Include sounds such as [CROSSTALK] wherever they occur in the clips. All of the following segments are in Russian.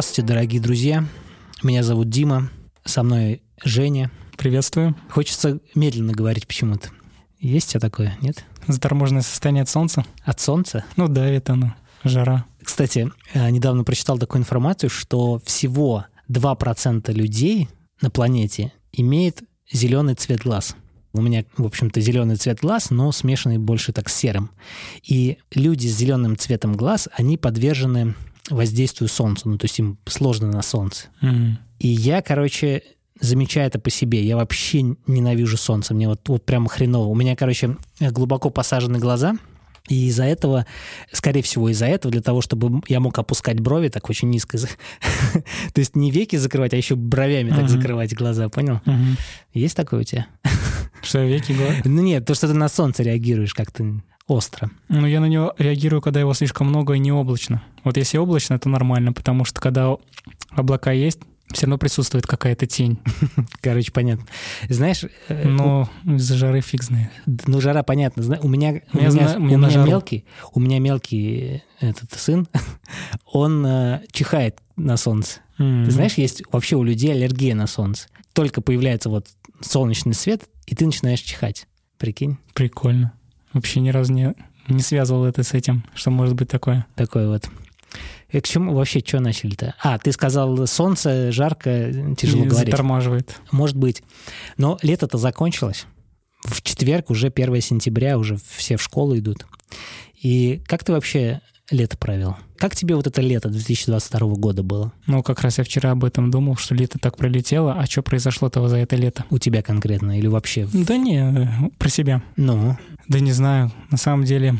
Здравствуйте, дорогие друзья. Меня зовут Дима. Со мной Женя. Приветствую. Хочется медленно говорить почему-то. Есть у тебя такое, нет? Заторможенное состояние от солнца? От солнца? Ну да, это оно. Жара. Кстати, э, недавно прочитал такую информацию, что всего 2% людей на планете имеет зеленый цвет глаз. У меня, в общем-то, зеленый цвет глаз, но смешанный больше так с серым. И люди с зеленым цветом глаз, они подвержены воздействию солнца. Ну, то есть им сложно на солнце. Мгм. И я, короче, замечаю это по себе. Я вообще ненавижу солнце. Мне вот, вот прямо хреново. У меня, короче, глубоко посажены глаза. И из-за этого, скорее всего, из-за этого, для того, чтобы я мог опускать брови так очень низко. [LAUGHS] То есть не веки закрывать, а еще бровями так закрывать глаза, понял? Есть такое у тебя? Что, веки глаз? Ну нет, то, что ты на солнце реагируешь как-то остро. Ну, я на него реагирую, когда его слишком много и не облачно. Вот если облачно, это нормально, потому что когда облака есть, все равно присутствует какая-то тень. [LAUGHS] Короче, понятно. Знаешь, э, Но из-за жары фиг знает. Ну, жара, понятно. Зна- У меня, у меня, знаю, у мне на меня мелкий, у меня мелкий этот сын, [LAUGHS] он э, чихает на солнце. М. Ты знаешь, есть вообще у людей аллергия на солнце. Только появляется вот солнечный свет, и ты начинаешь чихать. Прикинь, Прикольно. Вообще ни разу не, не связывал это с этим, что может быть такое. такой вот. И к чему вообще, что начали-то? А, ты сказал, солнце, жарко, тяжело И говорить. затормаживает. Может быть. Но лето-то закончилось. В четверг, уже 1 сентября, уже все в школу идут. И как ты вообще лето провел? Как тебе вот это лето 2022 года было? Ну, как раз я вчера об этом думал, что лето так пролетело, а что произошло-то за это лето? У тебя конкретно или вообще? Да не, про себя. Ну, Да не знаю, на самом деле,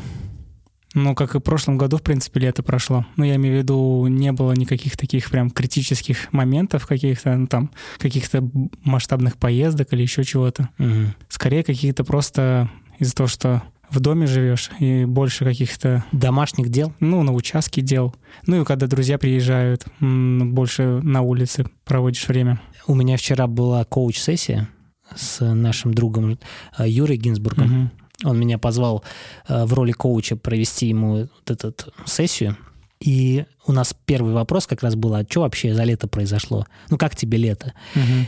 ну, как и в прошлом году, в принципе, лето прошло. Ну, я имею в виду, не было никаких таких прям критических моментов каких-то, ну, там, каких-то масштабных поездок или еще чего-то. мгм. Скорее, какие-то просто из-за того, что в доме живешь и больше каких-то, домашних дел? ну, на участке дел. Ну, и когда друзья приезжают, больше на улице проводишь время. У меня вчера была коуч-сессия с нашим другом э, Юрой Гинзбургом. Мгм. Он меня позвал э, в роли коуча провести ему вот эту сессию. И у нас первый вопрос как раз был, а что вообще за лето произошло? Ну, как тебе лето? Мгм.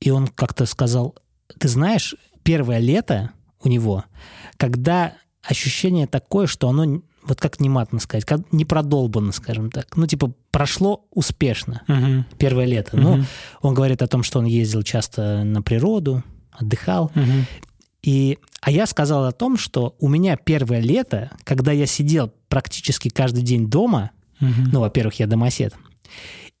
И он как-то сказал, ты знаешь, первое лето у него, когда ощущение такое, что оно, вот как нематно сказать, как не продолбано, скажем так. Ну, типа, прошло успешно Мгм. первое лето. Ну, Мгм. он говорит о том, что он ездил часто на природу, отдыхал. Мгм. И, а я сказал о том, что у меня первое лето, когда я сидел практически каждый день дома, Мгм. ну, во-первых, я домосед,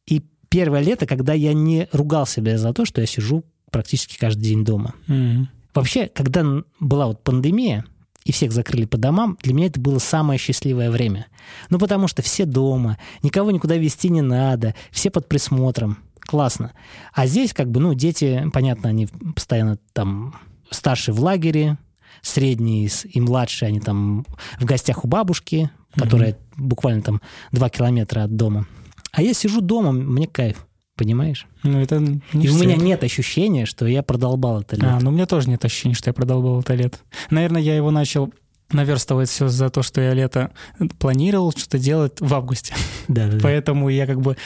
и первое лето, когда я не ругал себя за то, что я сижу практически каждый день дома. Мгм. Вообще, когда была вот пандемия, и всех закрыли по домам, для меня это было самое счастливое время. Ну, потому что все дома, никого никуда везти не надо, все под присмотром. Классно. А здесь как бы, ну, дети, понятно, они постоянно там старшие в лагере, средние с- и младшие, они там в гостях у бабушки, которая буквально там два километра от дома. А я сижу дома, мне кайф, понимаешь? Ну, это не И у все. меня нет ощущения, что я продолбал это лето. А, ну у меня тоже нет ощущения, что я продолбал это лето. Наверное, я его начал наверстывать все за то, что я лето планировал что-то делать в августе. Да, да, да. Поэтому я как бы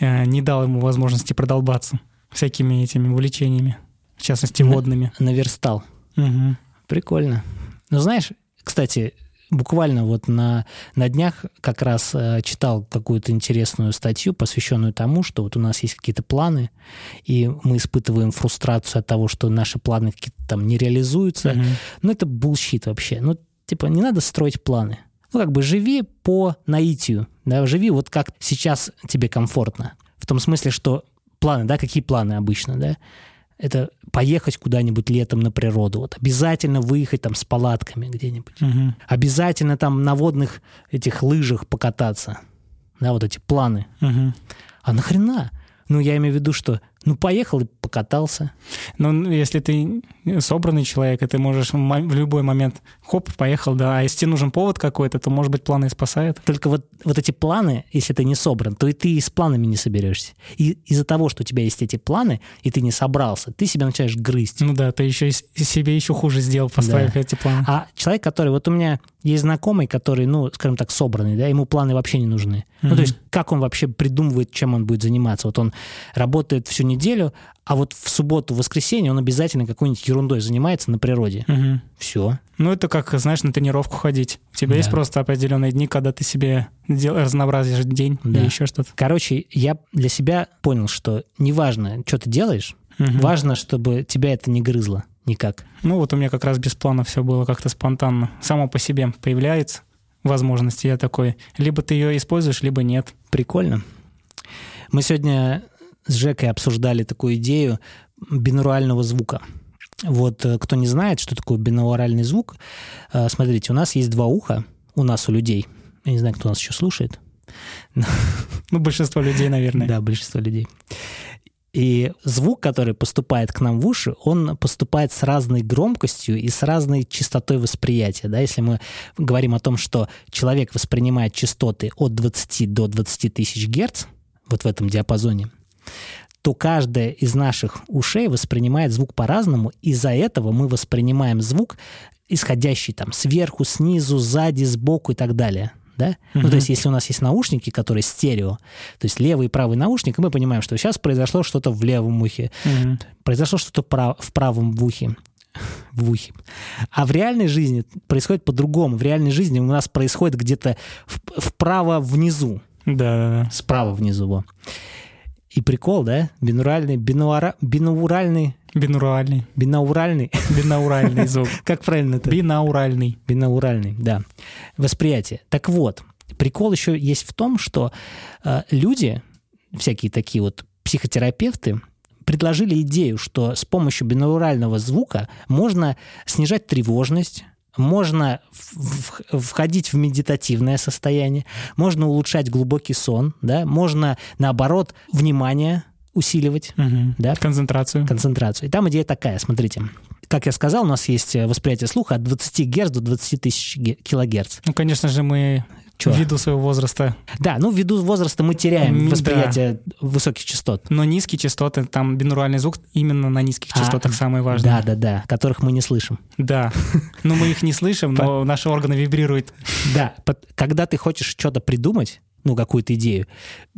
э, не дал ему возможности продолбаться всякими этими увлечениями, в частности, водными. Наверстал. Мгм. Прикольно. Ну, знаешь, кстати, буквально вот на, на днях как раз э, читал какую-то интересную статью, посвященную тому, что вот у нас есть какие-то планы, и мы испытываем фрустрацию от того, что наши планы какие-то там не реализуются. Мгм. Ну, это bullshit вообще. Ну, типа, не надо строить планы. Ну, как бы живи по наитию, да, живи вот как сейчас тебе комфортно. В том смысле, что планы, да, какие планы обычно, да? Это поехать куда-нибудь летом на природу, вот обязательно выехать там с палатками где-нибудь, Мгм. обязательно там на водных этих лыжах покататься, да, вот эти планы. Мгм. А нахрена? Ну, я имею в виду, что ну поехал и покатался. Ну, если ты собранный человек, и ты можешь в любой момент, хоп, поехал, да, а если тебе нужен повод какой-то, то, может быть, планы и спасают. Только вот, вот эти планы, если ты не собран, то и ты и с планами не соберешься. И из-за того, что у тебя есть эти планы, и ты не собрался, ты себя начинаешь грызть. Ну да, ты еще себе еще хуже сделал, поставив Да. эти планы. А человек, который... Вот у меня Есть знакомый, который, ну, скажем так, собранный, да, ему планы вообще не нужны. Mm-hmm. Ну, то есть, как он вообще придумывает, чем он будет заниматься? Вот он работает всю неделю, а вот в субботу, в воскресенье он обязательно какой-нибудь ерундой занимается на природе. Мгм. Все. Ну, это как, знаешь, на тренировку ходить. У тебя Да. есть просто определенные дни, когда ты себе дел... разнообразишь день Да. или еще что-то. Короче, я для себя понял, что неважно, что ты делаешь, Мгм. важно, чтобы тебя это не грызло никак. Ну, вот у меня как раз без плана все было как-то спонтанно. Само по себе появляется возможность, я такой, либо ты ее используешь, либо нет. Прикольно. Мы сегодня с Жекой обсуждали такую идею бинурального звука. Вот э, кто не знает, что такое бинуральный звук, э, смотрите, у нас есть два уха, у нас, у людей. Я не знаю, кто нас еще слушает. Ну, большинство людей, наверное. Да, большинство людей. И звук, который поступает к нам в уши, он поступает с разной громкостью и с разной частотой восприятия. Да? Если мы говорим о том, что человек воспринимает частоты от 20 до 20 тысяч герц, вот в этом диапазоне, то каждая из наших ушей воспринимает звук по-разному, из-за этого мы воспринимаем звук, исходящий там сверху, снизу, сзади, сбоку и так далее. Да? Ну, Мгм. то есть, если у нас есть наушники, которые стерео, то есть левый и правый наушник, и мы понимаем, что сейчас произошло что-то в левом ухе, Мгм. произошло что-то прав- в правом ухе. [LAUGHS] В ухе. А в реальной жизни происходит по-другому. В реальной жизни у нас происходит где-то в- вправо внизу. Да, да, Справа внизу. Во. И прикол, да? Бинуральный, бинуара, бинауральный, да. Бинауральный. бинауральный. Звук. [LAUGHS] Как правильно это? Бинауральный. Бинауральный, да. Восприятие. Так вот, прикол еще есть в том, что э, люди, всякие такие вот психотерапевты, предложили идею, что с помощью бинаурального звука можно снижать тревожность, можно входить в медитативное состояние, можно улучшать глубокий сон, да, можно, наоборот, внимание усиливать, Мгм. Да. Концентрацию. концентрацию. И там идея такая, смотрите. Как я сказал, у нас есть восприятие слуха от 20 Гц до 20 тысяч ге- килогерц. Ну, конечно же, мы Чё? ввиду своего возраста, Да, ну ввиду возраста мы теряем восприятие высоких частот. но низкие частоты, там бинуральный звук именно на низких А, частотах самое Да, важное. да, да, которых мы не слышим. Да. [LAUGHS] Но мы их не слышим, но наши органы вибрируют. Да, когда ты хочешь что-то придумать, ну, какую-то идею,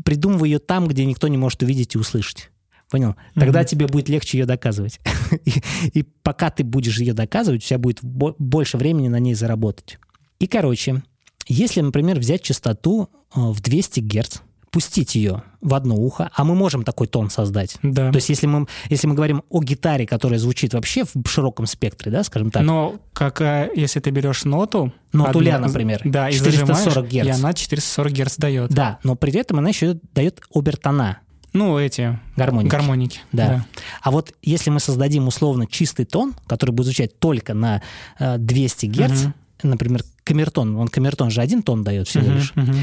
придумывай ее там, где никто не может увидеть и услышать. Понял? Тогда Мгм. тебе будет легче ее доказывать. [LAUGHS] И, и пока ты будешь ее доказывать, у тебя будет бо- больше времени на ней заработать. И, короче, если, например, взять частоту э, в 200 Гц, пустить ее в одно ухо, а мы можем такой тон создать. Да. То есть, если мы, если мы говорим о гитаре, которая звучит вообще в широком спектре, да, скажем так, Но как э, если ты берешь ноту, Ноту ля, например, да, и 440 зажимаешь, герц. и она 440 герц дает. да, но при этом она еще дает обертона, Ну, эти гармоники. гармоники. Да. А вот если мы создадим условно чистый тон, который будет звучать только на э, 200 Гц, Мгм. например, камертон, он камертон же один тон дает всего лишь. мгм.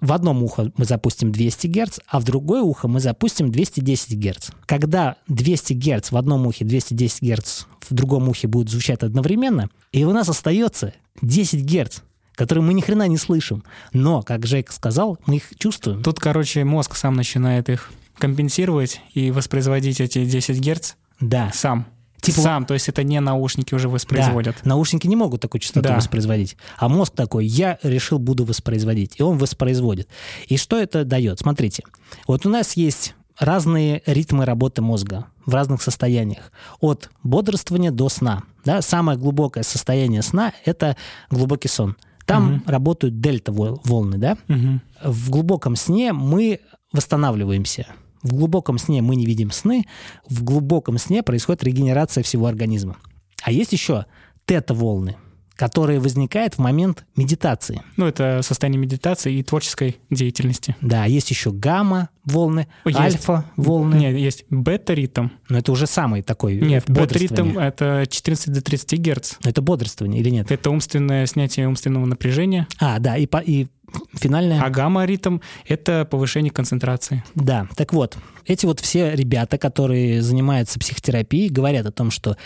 В одном ухо мы запустим 200 Гц, а в другое ухо мы запустим 210 Гц. Когда 200 Гц в одном ухе, 210 Гц в другом ухе будут звучать одновременно, и у нас остается 10 Гц, которые мы ни хрена не слышим. Но, как Жейк сказал, мы их чувствуем. Тут, короче, мозг сам начинает их компенсировать и воспроизводить эти 10 герц Да. сам. Типа- сам, то есть это не наушники уже воспроизводят. Да, наушники не могут такую частоту Да. воспроизводить. А мозг такой, я решил, буду воспроизводить. И он воспроизводит. И что это дает? Смотрите, вот у нас есть разные ритмы работы мозга в разных состояниях. От бодрствования до сна. Да? Самое глубокое состояние сна – это глубокий сон. Там Мгм. работают дельта-волны, да? Мгм. В глубоком сне мы восстанавливаемся. В глубоком сне мы не видим сны. В глубоком сне происходит регенерация всего организма. А есть еще тета-волны, которые возникают в момент медитации. Ну, это состояние медитации и творческой деятельности. Да, есть еще гамма-волны, Есть. альфа-волны. Нет, есть бета-ритм. Но это уже самый такой Нет, бодрствование. бета-ритм — это 14 до 30 герц. Это бодрствование или нет? Это умственное снятие умственного напряжения. А, да, и, по- и финальное. А гамма-ритм — это повышение концентрации. Да, так вот, эти вот все ребята, которые занимаются психотерапией, говорят о том, что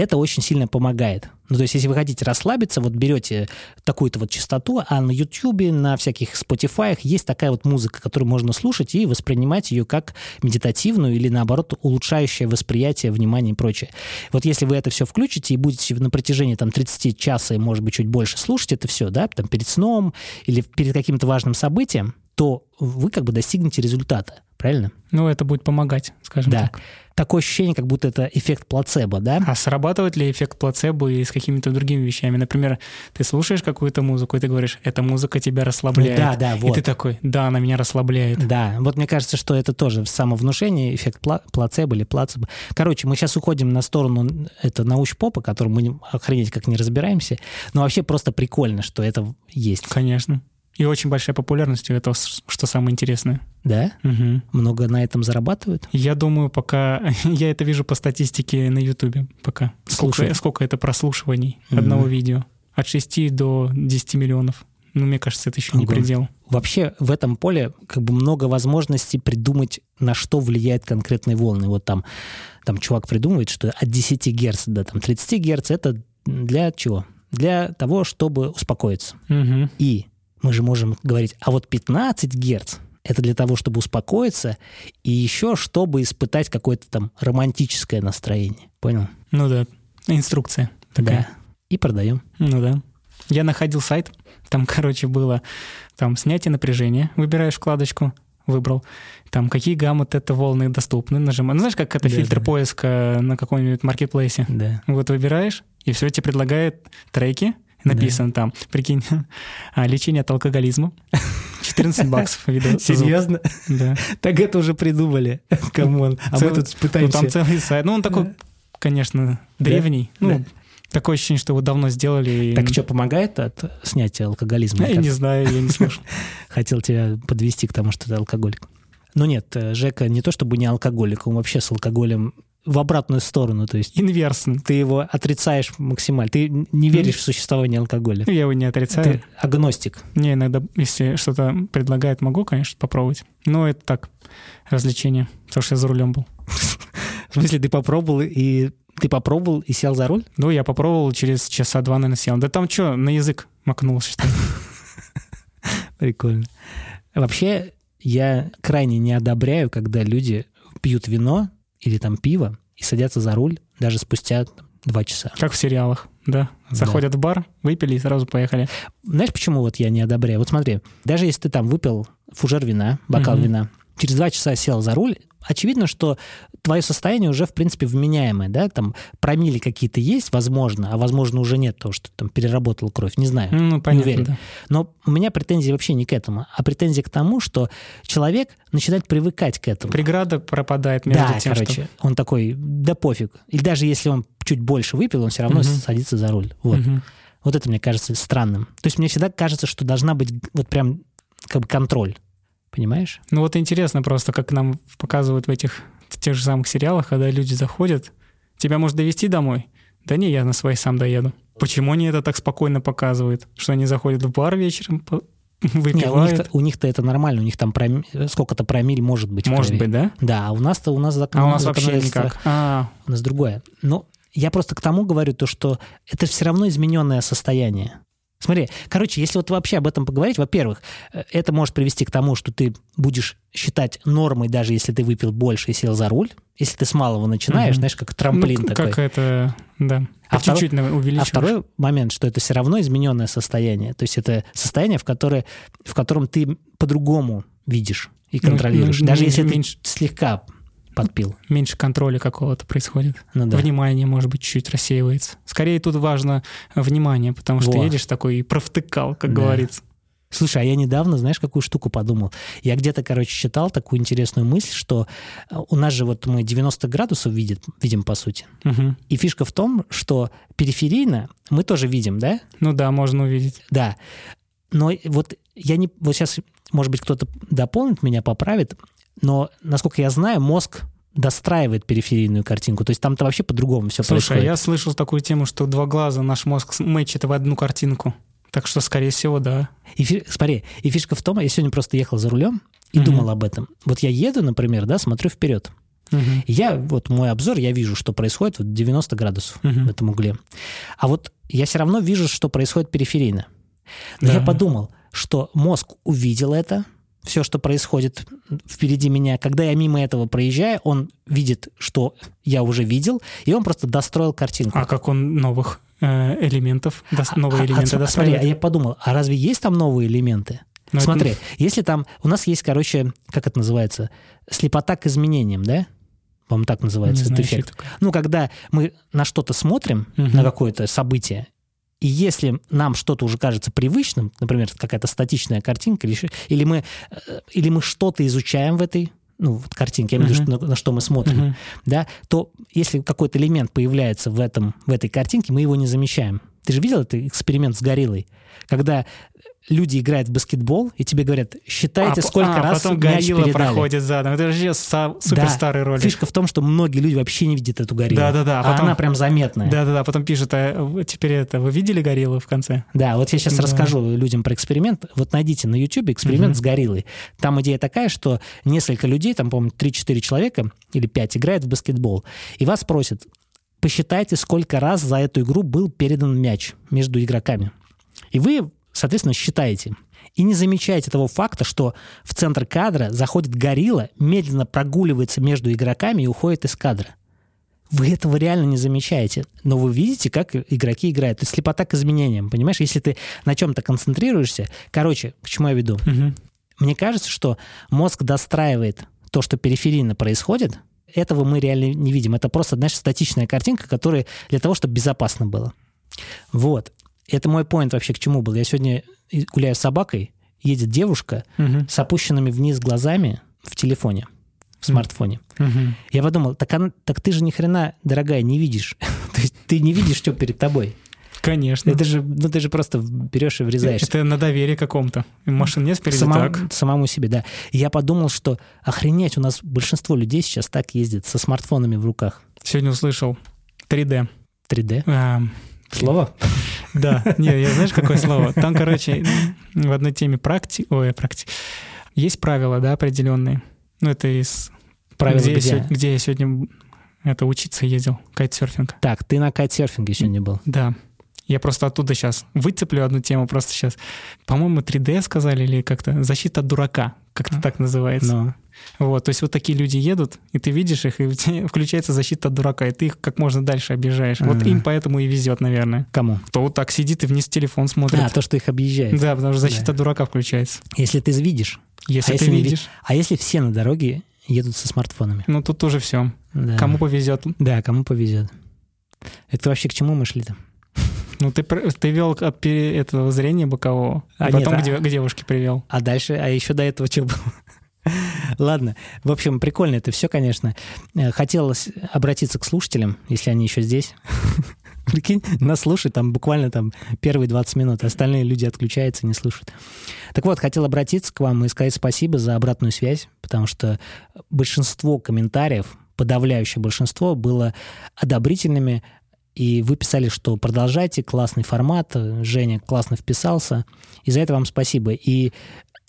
это очень сильно помогает. Ну, то есть, если вы хотите расслабиться, вот берете такую-то вот частоту, а на YouTube, на всяких Spotify есть такая вот музыка, которую можно слушать и воспринимать ее как медитативную или, наоборот, улучшающее восприятие, внимание и прочее. Вот если вы это все включите и будете на протяжении там 30 часа и, может быть, чуть больше слушать это все, да, там перед сном или перед каким-то важным событием, то вы как бы достигнете результата, правильно? Ну, это будет помогать, скажем Да. так. Такое ощущение, как будто это эффект плацебо, да? А срабатывает ли эффект плацебо и с какими-то другими вещами? Например, ты слушаешь какую-то музыку, и ты говоришь, эта музыка тебя расслабляет. Да, да, И вот. ты такой, да, она меня расслабляет. Да, вот мне кажется, что это тоже самовнушение, эффект пла- плацебо или плацебо. Короче, мы сейчас уходим на сторону это научпопа, которым мы не- охренеть как не разбираемся, но вообще просто прикольно, что это есть. Конечно. И очень большая популярность у этого, что самое интересное. Да? Мгм. Много на этом зарабатывают? Я думаю, пока... [LAUGHS] Я это вижу по статистике на Ютубе пока. Сколько, Слушай. сколько это прослушиваний Мгм. одного видео? От 6 до 10 миллионов. Ну, мне кажется, это еще не Ого. предел. Вообще в этом поле как бы много возможностей придумать, на что влияют конкретные волны. Вот там, там чувак придумывает, что от 10 Гц до там, 30 Гц это для чего? Для того, чтобы успокоиться. Мгм. И мы же можем говорить, а вот 15 Гц это для того, чтобы успокоиться, и еще чтобы испытать какое-то там романтическое настроение. Понял? Ну да, инструкция такая. Да. И продаем. Ну да. Я находил сайт, там, короче, было там снятие напряжения, выбираешь вкладочку, выбрал. Там какие гаммы это волны доступны, нажимаешь. Ну, знаешь, как это Да, фильтр да. поиска на каком-нибудь маркетплейсе. Да. Вот выбираешь, и все тебе предлагает треки. Написано там, прикинь, [LAUGHS] а, лечение от алкоголизма. [LAUGHS] 14 баксов видос. Серьезно? Да. Так это уже придумали. [LAUGHS] Come on. А мы тут Ну, там пытаемся... целый сайт. Ну, он такой, конечно, древний. Ну, Да. такое ощущение, что его давно сделали. и- Так что, помогает от снятия алкоголизма? Я Как- не знаю, я не слышал. Хотел тебя подвести к тому, что ты алкоголик. Ну нет, э, Жека не то чтобы не алкоголик, он вообще с алкоголем в обратную сторону. То есть Инверсно. ты его отрицаешь максимально. Ты не веришь в существование алкоголя. Я его не отрицаю. Ты агностик. Не, иногда, если что-то предлагает, могу, конечно, попробовать. Но это так, развлечение. Потому что я за рулем был. [LAUGHS] В смысле, ты попробовал и ты попробовал и сел за руль? Ну, я попробовал, через часа два, наверное, сел. Да там что, на язык макнулся, что ли? [LAUGHS] Прикольно. Вообще, я крайне не одобряю, когда люди пьют вино или там пиво и садятся за руль даже спустя там, два часа. Как в сериалах, да. Заходят в бар, выпили и сразу поехали. Знаешь, почему вот я не одобряю? Вот смотри, даже если ты там выпил фужер вина, бокал Мгм. вина, через два часа сел за руль, очевидно, что твое состояние уже, в принципе, вменяемое, да, там промили какие-то есть, возможно, а возможно уже нет, потому что там переработал кровь, не знаю. Ну, понятно, уверен. да. Но у меня претензии вообще не к этому, а претензии к тому, что человек начинает привыкать к этому. Преграда пропадает между да, тем, короче, что... он такой, да пофиг. И даже если он чуть больше выпил, он все равно Мгм. садится за руль. Вот. Мгм. Вот это мне кажется странным. То есть мне всегда кажется, что должна быть вот прям как бы контроль. Понимаешь? Ну вот интересно просто, как нам показывают в этих в тех же самых сериалах, когда люди заходят, тебя может довести домой? Да не, я на своей сам доеду. Почему они это так спокойно показывают? Что они заходят в бар вечером, [LAUGHS] у, выпивают? них-то, у них-то это нормально, у них там пром- сколько-то промиль может быть. Может быть, да? Да, а у нас-то у нас закон, А у нас вообще никак. А, У нас другое. Но я просто к тому говорю, то, что это все равно измененное состояние. Смотри, короче, если вот вообще об этом поговорить, во-первых, э, это может привести к тому, что ты будешь считать нормой, даже если ты выпил больше и сел за руль. Если ты с малого начинаешь, Мгм. знаешь, как трамплин ну, такой. как это, да. А чуть-чуть А увеличиваешь. второй момент, что это все равно измененное состояние. То есть это состояние, в, которое, в котором ты по-другому видишь и Ну, контролируешь. ну, даже меньше- если ты меньше- слегка подпил. Меньше контроля какого-то происходит. Ну да. Внимание, может быть, чуть рассеивается. Скорее тут важно внимание, потому что Во. едешь такой и провтыкал, как Да. говорится. Слушай, а я недавно, знаешь, какую штуку подумал? Я где-то, короче, читал такую интересную мысль, что э, у нас же вот мы 90 градусов видит, видим, по сути. Мгм. И фишка в том, что периферийно мы тоже видим, да? Ну да, можно увидеть. Да. Но вот я не... Вот сейчас, может быть, кто-то дополнит меня, поправит, но, насколько я знаю, мозг достраивает периферийную картинку. То есть там-то вообще по-другому все Слушай, происходит. я слышал такую тему, что два глаза наш мозг мэчит в одну картинку. Так что, скорее всего, да. И фи- смотри, и фишка в том, я сегодня просто ехал за рулем и Мгм. думал об этом. Вот я еду, например, да, смотрю вперед. И Я, вот мой обзор, я вижу, что происходит вот 90 градусов Мгм. в этом угле. А вот я все равно вижу, что происходит периферийно. Но я Да. подумал, что мозг увидел это, все, что происходит впереди меня. Когда я мимо этого проезжаю, он видит, что я уже видел, и он просто достроил картинку. А как он новых э, элементов, дос- новые А- а элементы см- достраивает? Смотри, а я подумал, а разве есть там новые элементы? Ну, это- Смотри, если там... У нас есть, короче, как это называется? Слепота к изменениям, да? По-моему, так называется Не этот знаю, эффект. это. Ну, когда мы на что-то смотрим, Мгм. на какое-то событие, и если нам что-то уже кажется привычным, например, какая-то статичная картинка, или, или мы, э, или мы что-то изучаем в этой ну, вот картинке, я имею в виду, на, на что мы смотрим, Мгм. да, то если какой-то элемент появляется в, этом, в этой картинке, мы его не замечаем. Ты же видел этот эксперимент с гориллой? Когда люди играют в баскетбол, и тебе говорят, считайте, А, сколько а, раз потом мяч горилла передали. проходит задом. Это же суперстарый ролик. Фишка в том, что многие люди вообще не видят эту гориллу. Да-да-да, а А потом- она прям заметная. Да-да-да, потом пишут, а теперь это, вы видели гориллу в конце? Да, вот я сейчас Да. расскажу людям про эксперимент. Вот найдите на YouTube эксперимент Мгм. с гориллой. Там идея такая, что несколько людей, там, по-моему, 3-4 человека или 5 играют в баскетбол, и вас просят, посчитайте, сколько раз за эту игру был передан мяч между игроками. И вы, соответственно, считаете. И не замечаете того факта, что в центр кадра заходит горилла, медленно прогуливается между игроками и уходит из кадра. Вы этого реально не замечаете, но вы видите, как игроки играют. То есть слепота к изменениям, понимаешь? Если ты на чем-то концентрируешься... Короче, к чему я веду? Мгм. Мне кажется, что мозг достраивает то, что периферийно происходит, этого мы реально не видим. Это просто, знаешь, статичная картинка, которая для того, чтобы безопасно было. Вот. Это мой поинт вообще к чему был. Я сегодня гуляю с собакой, едет девушка Мгм. с опущенными вниз глазами в телефоне, в смартфоне. Мгм. Я подумал, так, она, так ты же ни хрена, дорогая, не видишь. [LAUGHS] То есть ты не видишь, что перед тобой. Конечно. Это же, ну ты же просто берешь и врезаешься. Это на доверие каком-то. Машин нет спереди Самому, так. самому себе, да. Я подумал, что охренеть, у нас большинство людей сейчас так ездит, со смартфонами в руках. Сегодня услышал 3D. 3D. А, Слово? Да, не, я знаешь, какое слово? Там, короче, в одной теме практи... Ой, практи... Есть правила, да, определенные. Ну, это из... Правила где, я где? сё- где я сегодня это учиться ездил, кайтсерфинг. Так, ты на кайтсерфинге сегодня был. Да. Я просто оттуда сейчас выцеплю одну тему просто сейчас. По-моему, 3D сказали или как-то защита дурака, как-то так называется. Но Вот, то есть вот такие люди едут, и ты видишь их, и у тебя [LAUGHS] включается защита от дурака, и ты их как можно дальше обижаешь. Вот Ага. им поэтому и везет, наверное. кому? Кто вот так сидит и вниз телефон смотрит. А, то, что их объезжает. Да, потому что защита Да. от дурака включается. Если ты видишь. Если а ты если видишь, А если все на дороге едут со смартфонами? ну тут тоже все. Да. Кому повезет. Да, кому повезет. Это вообще к чему мы шли-то? Ну ты, ты вел от этого зрения бокового, а, А, потом нет, к, а- к девушке привел. А дальше, а еще до этого что было? [LAUGHS] Ладно, в общем, прикольно это все, конечно. Э, Хотелось обратиться к слушателям, если они еще здесь. [LAUGHS] Прикинь, нас слушают там буквально там первые 20 минут, остальные люди отключаются и не слушают. Так вот, хотел обратиться к вам и сказать спасибо за обратную связь, потому что большинство комментариев, подавляющее большинство, было одобрительными, и вы писали, что продолжайте, классный формат, Женя классно вписался, и за это вам спасибо. И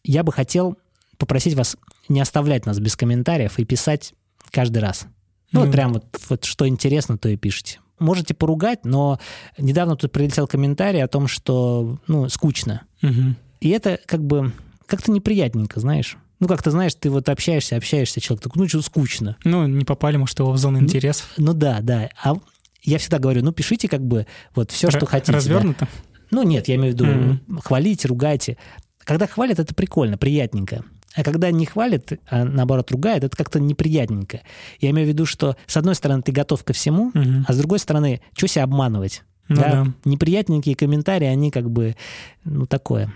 я бы хотел попросить вас не оставлять нас без комментариев и писать каждый раз. Ну, вот Ну. прям вот, вот что интересно, то и пишите. Можете поругать, но недавно тут прилетел комментарий о том, что, ну, скучно. Мгм. И это как бы как-то неприятненько, знаешь. Ну, как-то, знаешь, ты вот общаешься, общаешься, человек такой, ну, что скучно. Ну, не попали, может, его в зону Ну, интересов. Ну, да, да. А я всегда говорю, ну, пишите как бы вот все, что Р- хотите. да. Развернуто? Ну, нет, я имею в виду, Мгм. хвалите, ругайте. Когда хвалят, это прикольно, приятненько. А когда не хвалят, а наоборот ругают, это как-то неприятненько. Я имею в виду, что с одной стороны ты готов ко всему, Мгм. а с другой стороны, что себя обманывать? Ну да. Неприятненькие комментарии, они как бы, ну, такое.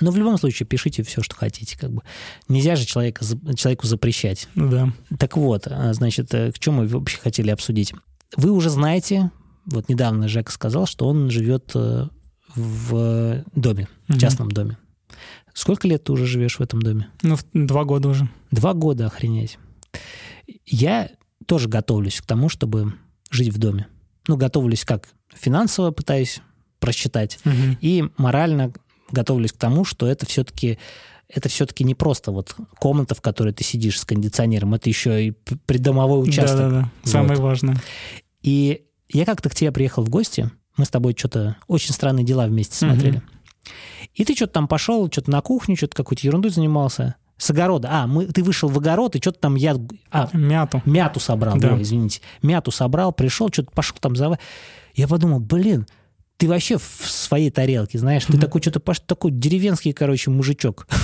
Но в любом случае пишите все, что хотите. Как бы. Нельзя же человека, человеку запрещать. Ну да. Так вот, а, значит, э, к чему мы вообще хотели обсудить? Вы уже знаете, вот недавно Жека сказал, что он живет э, в доме, в частном доме. Сколько лет ты уже живешь в этом доме? Ну, два года уже. Два года, охренеть. Я тоже готовлюсь к тому, чтобы жить в доме. Ну, готовлюсь как финансово пытаюсь просчитать, Мгм. и морально готовлюсь к тому, что это все-таки это все-таки не просто вот комната, в которой ты сидишь с кондиционером, это еще и придомовой участок. Да-да-да, самое Вот. важное. И я как-то к тебе приехал в гости, мы с тобой что-то очень странные дела вместе смотрели. Мгм. И ты что-то там пошел, что-то на кухню, что-то какой-то ерундой занимался. С огорода. А, мы, ты вышел в огород и что-то там я... А, Мяту. мяту собрал, Да. ой, извините. Мяту собрал, пришел, что-то пошел там за... Я подумал, блин, ты вообще в своей тарелке, знаешь, ты такой что-то такой деревенский, короче, мужичок. [LAUGHS]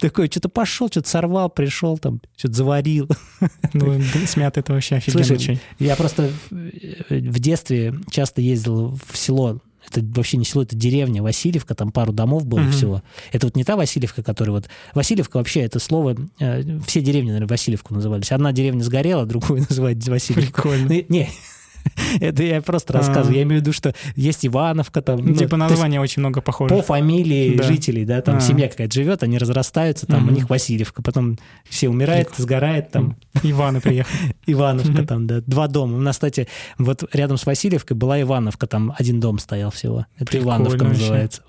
Такой, что-то пошел, что-то сорвал, пришел там, что-то заварил. [LAUGHS] Ну, да, с мятой это вообще офигенный Слушай, чай. Я просто в в детстве часто ездил в село. Это вообще не село, это деревня Васильевка, там пару домов было Мгм. всего. Это вот не та Васильевка, которая вот... Васильевка вообще, это слово... э, все деревни, наверное, Васильевку назывались. Одна деревня сгорела, [LAUGHS] другую называют Васильевка. Прикольно. Ну, Не, [LAUGHS] это я просто А. рассказываю. Я имею в виду, что есть Ивановка там. ну, Типа то есть название очень много похоже. по фамилии жителей, да, там А. семья какая-то живет, они разрастаются, там у них Васильевка, потом все умирает, сгорает, там [LAUGHS] Иваны приехали. [LAUGHS] Ивановка там, да, два дома. У нас, кстати, вот рядом с Васильевкой была Ивановка, там один дом стоял всего. Это Ивановка называется.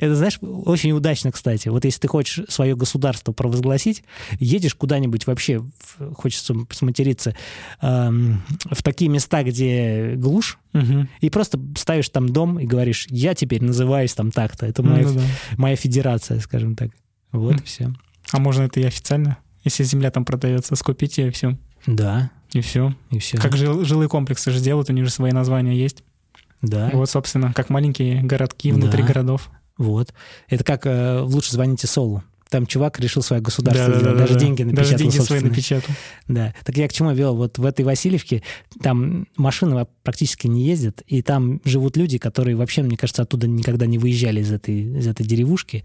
Это, знаешь, очень удачно, кстати. Вот если ты хочешь свое государство провозгласить, едешь куда-нибудь вообще, хочется сматериться, в такие места, где глушь, Мгм. и просто ставишь там дом и говоришь, я теперь называюсь там так-то. Это моя, Ну да. моя федерация, скажем так. Вот Мгм. все. А можно это и официально? Если земля там продается, скупите и все. Да, И все. и все. Как жил- жилые комплексы же делают, у них же свои названия есть. Да. Вот, собственно, как маленькие городки внутри Да. городов. Вот. Это как э, «Лучше звоните Солу». Там чувак решил свое государство Да-да-да-да. сделать. Даже деньги напечатал Даже деньги свои собственные. напечатал. Да. Так я к чему вел? Вот в этой Васильевке там машины практически не ездят, и там живут люди, которые вообще, мне кажется, оттуда никогда не выезжали из этой, из этой деревушки.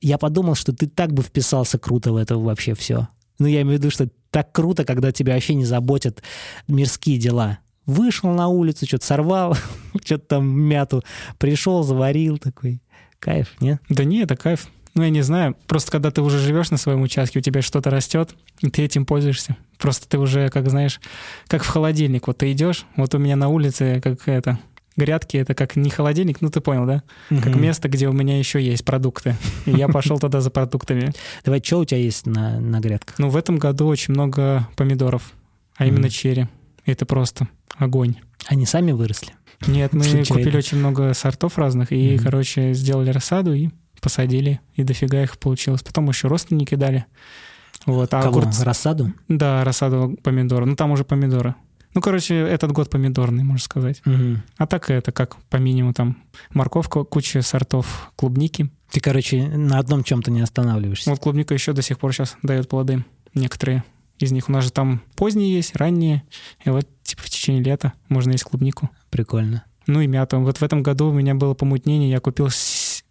Я подумал, что ты так бы вписался круто в это вообще все. Ну, я имею в виду, что так круто, когда тебя вообще не заботят мирские дела. Вышел на улицу, что-то сорвал, [LAUGHS] что-то там мяту, пришел, заварил такой. Кайф, нет? Да не, это кайф. Ну, я не знаю. Просто когда ты уже живешь на своем участке, у тебя что-то растет, и ты этим пользуешься. Просто ты уже, как знаешь, как в холодильник. Вот ты идешь, вот у меня на улице, как это, грядки, это как не холодильник, ну ты понял, да? Как Мгм. место, где у меня еще есть продукты. И я пошел туда за продуктами. Давай, что у тебя есть на, на грядках? Ну, в этом году очень много помидоров, а именно черри. Это просто огонь. Они сами выросли? Нет, мы купили очень много сортов разных и, короче, сделали рассаду и посадили, и дофига их получилось. Потом еще родственники дали. Вот, а Кого? огурцы- Рассаду? Да, рассаду помидоры. Ну, там уже помидоры. Ну, короче, этот год помидорный, можно сказать. Мгм. А так это как по минимуму там морковка, куча сортов клубники. Ты, короче, на одном чем-то не останавливаешься. Вот клубника еще до сих пор сейчас дает плоды. Некоторые из них. У нас же там поздние есть, ранние. И вот типа в течение лета можно есть клубнику. Прикольно. Ну и мяту. Вот в этом году у меня было помутнение, я купил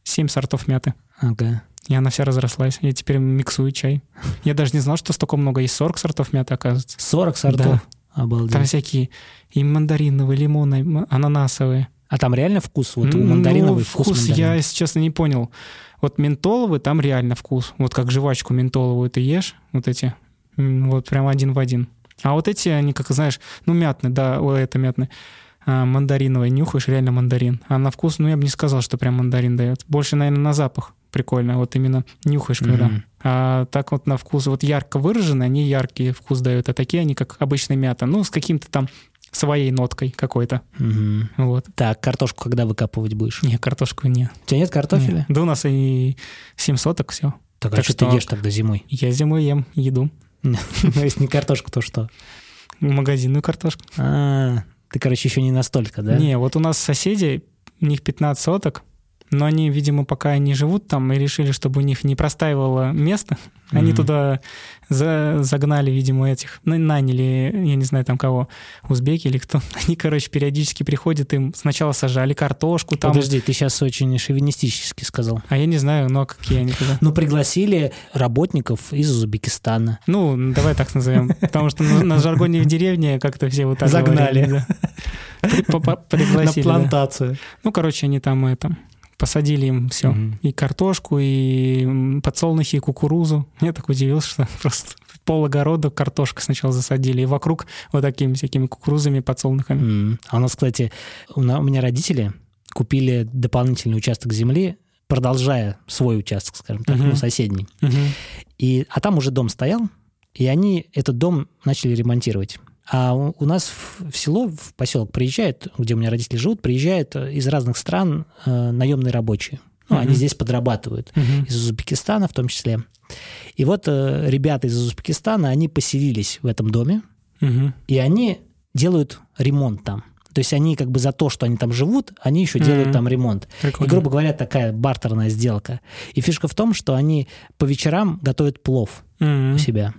семь сортов мяты. Ага. И она вся разрослась. Я теперь миксую чай. [LAUGHS] Я даже не знал, что столько много. Есть 40 сортов мяты, оказывается. 40 сортов? Обалдеть. Там всякие и мандариновые, лимонные, ананасовые. А там реально вкус? Вот Ну, мандариновый вкус, вкус я, мандарина. если честно, не понял. Вот ментоловый, там реально вкус. Вот как жвачку ментоловую ты ешь, вот эти, вот прям один в один. А вот эти, они, как знаешь, ну, мятные, да, это мятные. А, мандариновый нюхаешь, реально мандарин. А на вкус, ну, я бы не сказал, что прям мандарин дает. Больше, наверное, на запах прикольно. Вот именно нюхаешь, когда. Мгм. А так вот на вкус, вот ярко выраженные, они яркий вкус дают, а такие они, как обычная мята. Ну, с каким-то там своей ноткой какой-то. Мгм. Вот. Так, картошку когда выкапывать будешь? Не, картошку не. У тебя нет картофеля? Не. Да у нас и 7 соток все. Так, а Так что ты что- ешь тогда зимой? Я зимой ем еду. [LAUGHS] Ну, если не картошку, то что? Магазинную картошку. А, ты, короче, еще не настолько, да? Не, вот у нас соседи, у них 15 соток, но они, видимо, пока они живут там и решили, чтобы у них не простаивало место, они Мгм. туда за- загнали, видимо, этих, наняли, я не знаю там кого, узбеки или кто. [LAUGHS] Они, короче, периодически приходят, им сначала сажали картошку там, Подожди, ты сейчас очень шовинистически сказал. а я не знаю, но какие они туда. Ну, пригласили работников из Узбекистана. Ну, давай так назовем. Потому что на, на жаргоне в деревне как-то все вот так Загнали. Пригласили. да. плантацию. Ну, короче, они там это посадили им все. Мгм. И картошку, и подсолнухи, и кукурузу. Я так удивился, что [LAUGHS] просто пол огорода картошка сначала засадили, и вокруг вот такими всякими кукурузами, подсолнухами. М. А у нас, кстати, у на- у меня родители купили дополнительный участок земли продолжая свой участок, скажем так, Мгм. ну, соседний. Мгм. И, а там уже дом стоял, и они этот дом начали ремонтировать. А у, у нас в, в село, в поселок приезжают, где у меня родители живут, приезжают э, из разных стран э, наемные рабочие. Ну, они Мгм. здесь подрабатывают. Мгм. Из Узбекистана в том числе. И вот э, ребята из Узбекистана, они поселились в этом доме, Мгм. и они делают ремонт там. То есть они как бы за то, что они там живут, они еще делают Мгм. там ремонт. И, Прикольно. грубо говоря, такая бартерная сделка. И фишка в том, что они по вечерам готовят плов Мгм. у себя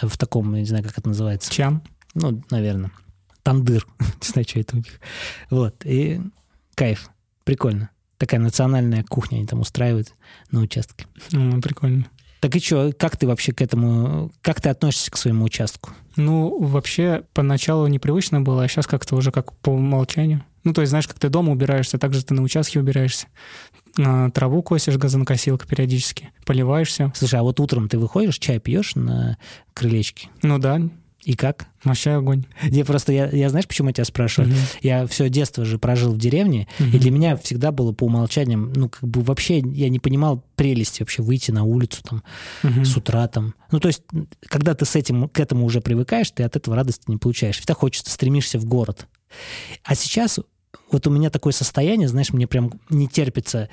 в таком, я не знаю, как это называется. Чан. Ну, наверное. Тандыр. [LAUGHS] Не знаю, что это у них. Вот. И кайф. Прикольно. Такая национальная кухня они там устраивают на участке. Ну, прикольно. Так и что, как ты вообще к этому, как ты относишься к своему участку? Ну, вообще, поначалу непривычно было, а сейчас как-то уже как по умолчанию. Ну, то есть, знаешь, как ты дома убираешься, так же ты на участке убираешься. На траву косишь газонокосилка периодически, поливаешься. Слушай, а вот утром ты выходишь, чай пьешь на крылечке? Ну да, И как? вообще огонь. Я просто, я, я знаешь, почему я тебя спрашиваю? Мгм. Я все детство же прожил в деревне, Мгм. и для меня всегда было по умолчаниям, ну, как бы вообще я не понимал прелести вообще выйти на улицу там Мгм. с утра там. Ну, то есть, когда ты с этим, к этому уже привыкаешь, ты от этого радости не получаешь. Всегда хочется, стремишься в город. А сейчас вот у меня такое состояние, знаешь, мне прям не терпится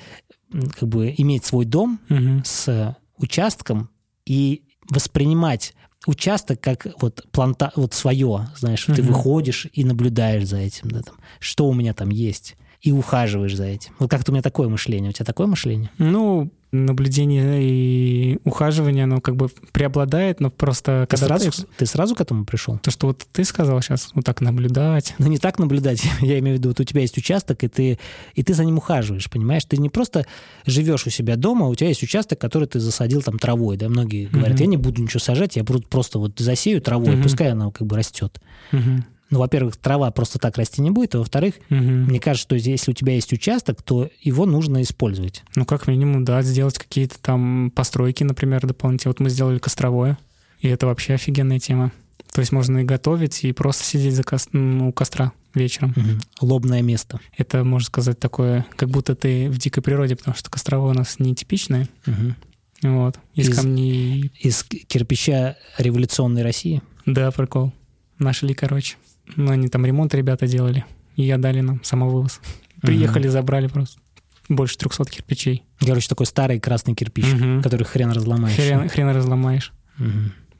как бы иметь свой дом Мгм. с участком и воспринимать участок как вот планта, вот свое, знаешь, ты Мгм. выходишь и наблюдаешь за этим, да, там, что у меня там есть, и ухаживаешь за этим. Вот как-то у меня такое мышление. У тебя такое мышление? Ну, наблюдение и ухаживание, оно как бы преобладает, но просто Ты когда сразу, ты- ты сразу к этому пришел? То, что вот ты сказал сейчас, вот так наблюдать. Ну, не так наблюдать. [LAUGHS] Я имею в виду, вот у тебя есть участок, и ты, и ты за ним ухаживаешь, понимаешь? Ты не просто живешь у себя дома, а у тебя есть участок, который ты засадил там травой, да? Многие говорят, Мгм. я не буду ничего сажать, я просто вот засею травой, Мгм. пускай она как бы растет. Мгм. Ну, во-первых, трава просто так расти не будет, а во-вторых, Мгм. мне кажется, что если у тебя есть участок, то его нужно использовать. Ну, как минимум, да, сделать какие-то там постройки, например, дополнительные. Вот мы сделали костровое, и это вообще офигенная тема. То есть можно и готовить, и просто сидеть за ну, у костра вечером. Мгм. Лобное место. Это, можно сказать, такое, как будто ты в дикой природе, потому что костровое у нас не типичное. Мгм. Вот. Из, Из- камней. Из кирпича революционной России. Да, прикол. Нашли, короче. Ну, они там ремонт ребята делали. И я дали нам самовывоз. Приехали, забрали просто. Больше 300 кирпичей. Короче, такой старый красный кирпич, который хрен разломаешь. Хрен, хрен разломаешь.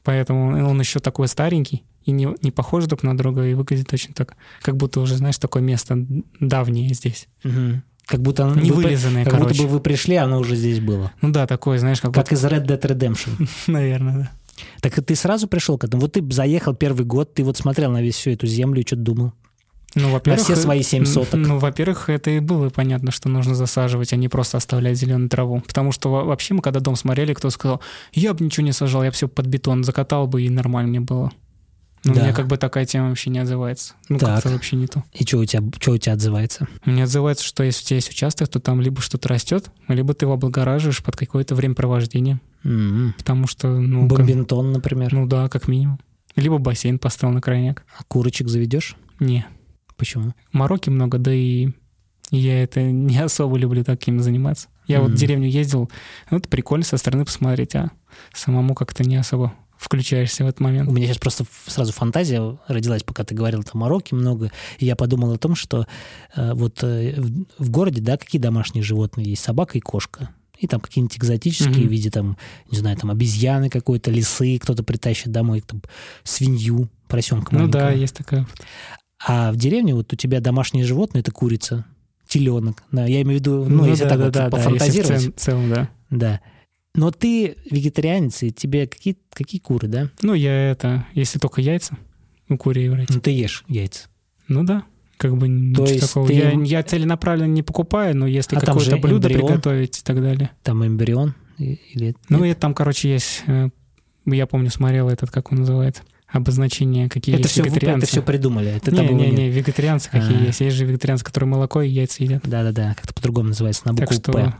Поэтому он еще такой старенький и не, не похож друг на друга, и выглядит очень так, как будто уже, знаешь, такое место давнее здесь. Мгм. Как будто, Не вы, вылизанное, как короче. будто бы вы пришли, а оно уже здесь было. Ну да, такое, знаешь, как, Как из Red Dead Redemption. [LAUGHS] будто, наверное, да. Так ты сразу пришел к этому? Вот ты заехал первый год, ты вот смотрел на весь всю эту землю и что-то думал? Ну, во-первых, все свои семь соток. Ну, во-первых, это и было понятно, что нужно засаживать, а не просто оставлять зеленую траву. Потому что во- вообще мы, когда дом смотрели, кто сказал, я бы ничего не сажал, я все под бетон закатал бы, и нормально мне было. Ну, Да. мне как бы такая тема вообще не отзывается. Ну, Так. как-то вообще не то. И что у тебя, что у тебя отзывается? Мне отзывается, что если у тебя есть участок, то там либо что-то растет, либо ты его облагораживаешь под какое-то времяпровождение. М-м. Потому что, ну, как- Бомбинтон, например. ну да, как минимум. Либо бассейн поставил на крайняк. А курочек заведешь? Не. Почему? Мороки много, да и я это [LAUGHS] не особо люблю таким заниматься. Я вот Мгм. в деревню ездил, ну, это прикольно со стороны посмотреть, а самому как-то не особо включаешься в этот У момент. меня сейчас просто сразу фантазия родилась, пока ты говорил там Марокко много, и я подумал о том, что э, вот э, в, в городе, да, какие домашние животные есть? Собака и кошка. И там какие-нибудь экзотические Мгм. в виде там, не знаю, там обезьяны какой-то, лисы, кто-то притащит домой, там, свинью, поросенка Ну да, есть такая. А в деревне вот у тебя домашние животные — это курица, теленок. Да, я имею в виду, ну, если да, так да, вот да, да, если в пофантазировать. цел- целом, да. Да. Но ты вегетарианец, и тебе какие, какие куры, да? Ну, я это, если только яйца у курей вроде. Ну, ты ешь яйца. Ну да, как бы ничего есть такого. ты- Я, я целенаправленно не покупаю, но если А какое-то блюдо эмбрион. приготовить и так далее. Там эмбрион или... Ну, и там, короче, есть, э, я помню, смотрел этот, как он называется, обозначение, какие это есть все, вегетарианцы. это все придумали. Это не, не, не, вегетарианцы какие А. есть. Есть же вегетарианцы, которые молоко и яйца едят. Да-да-да, как-то по-другому называется, на букву что «П».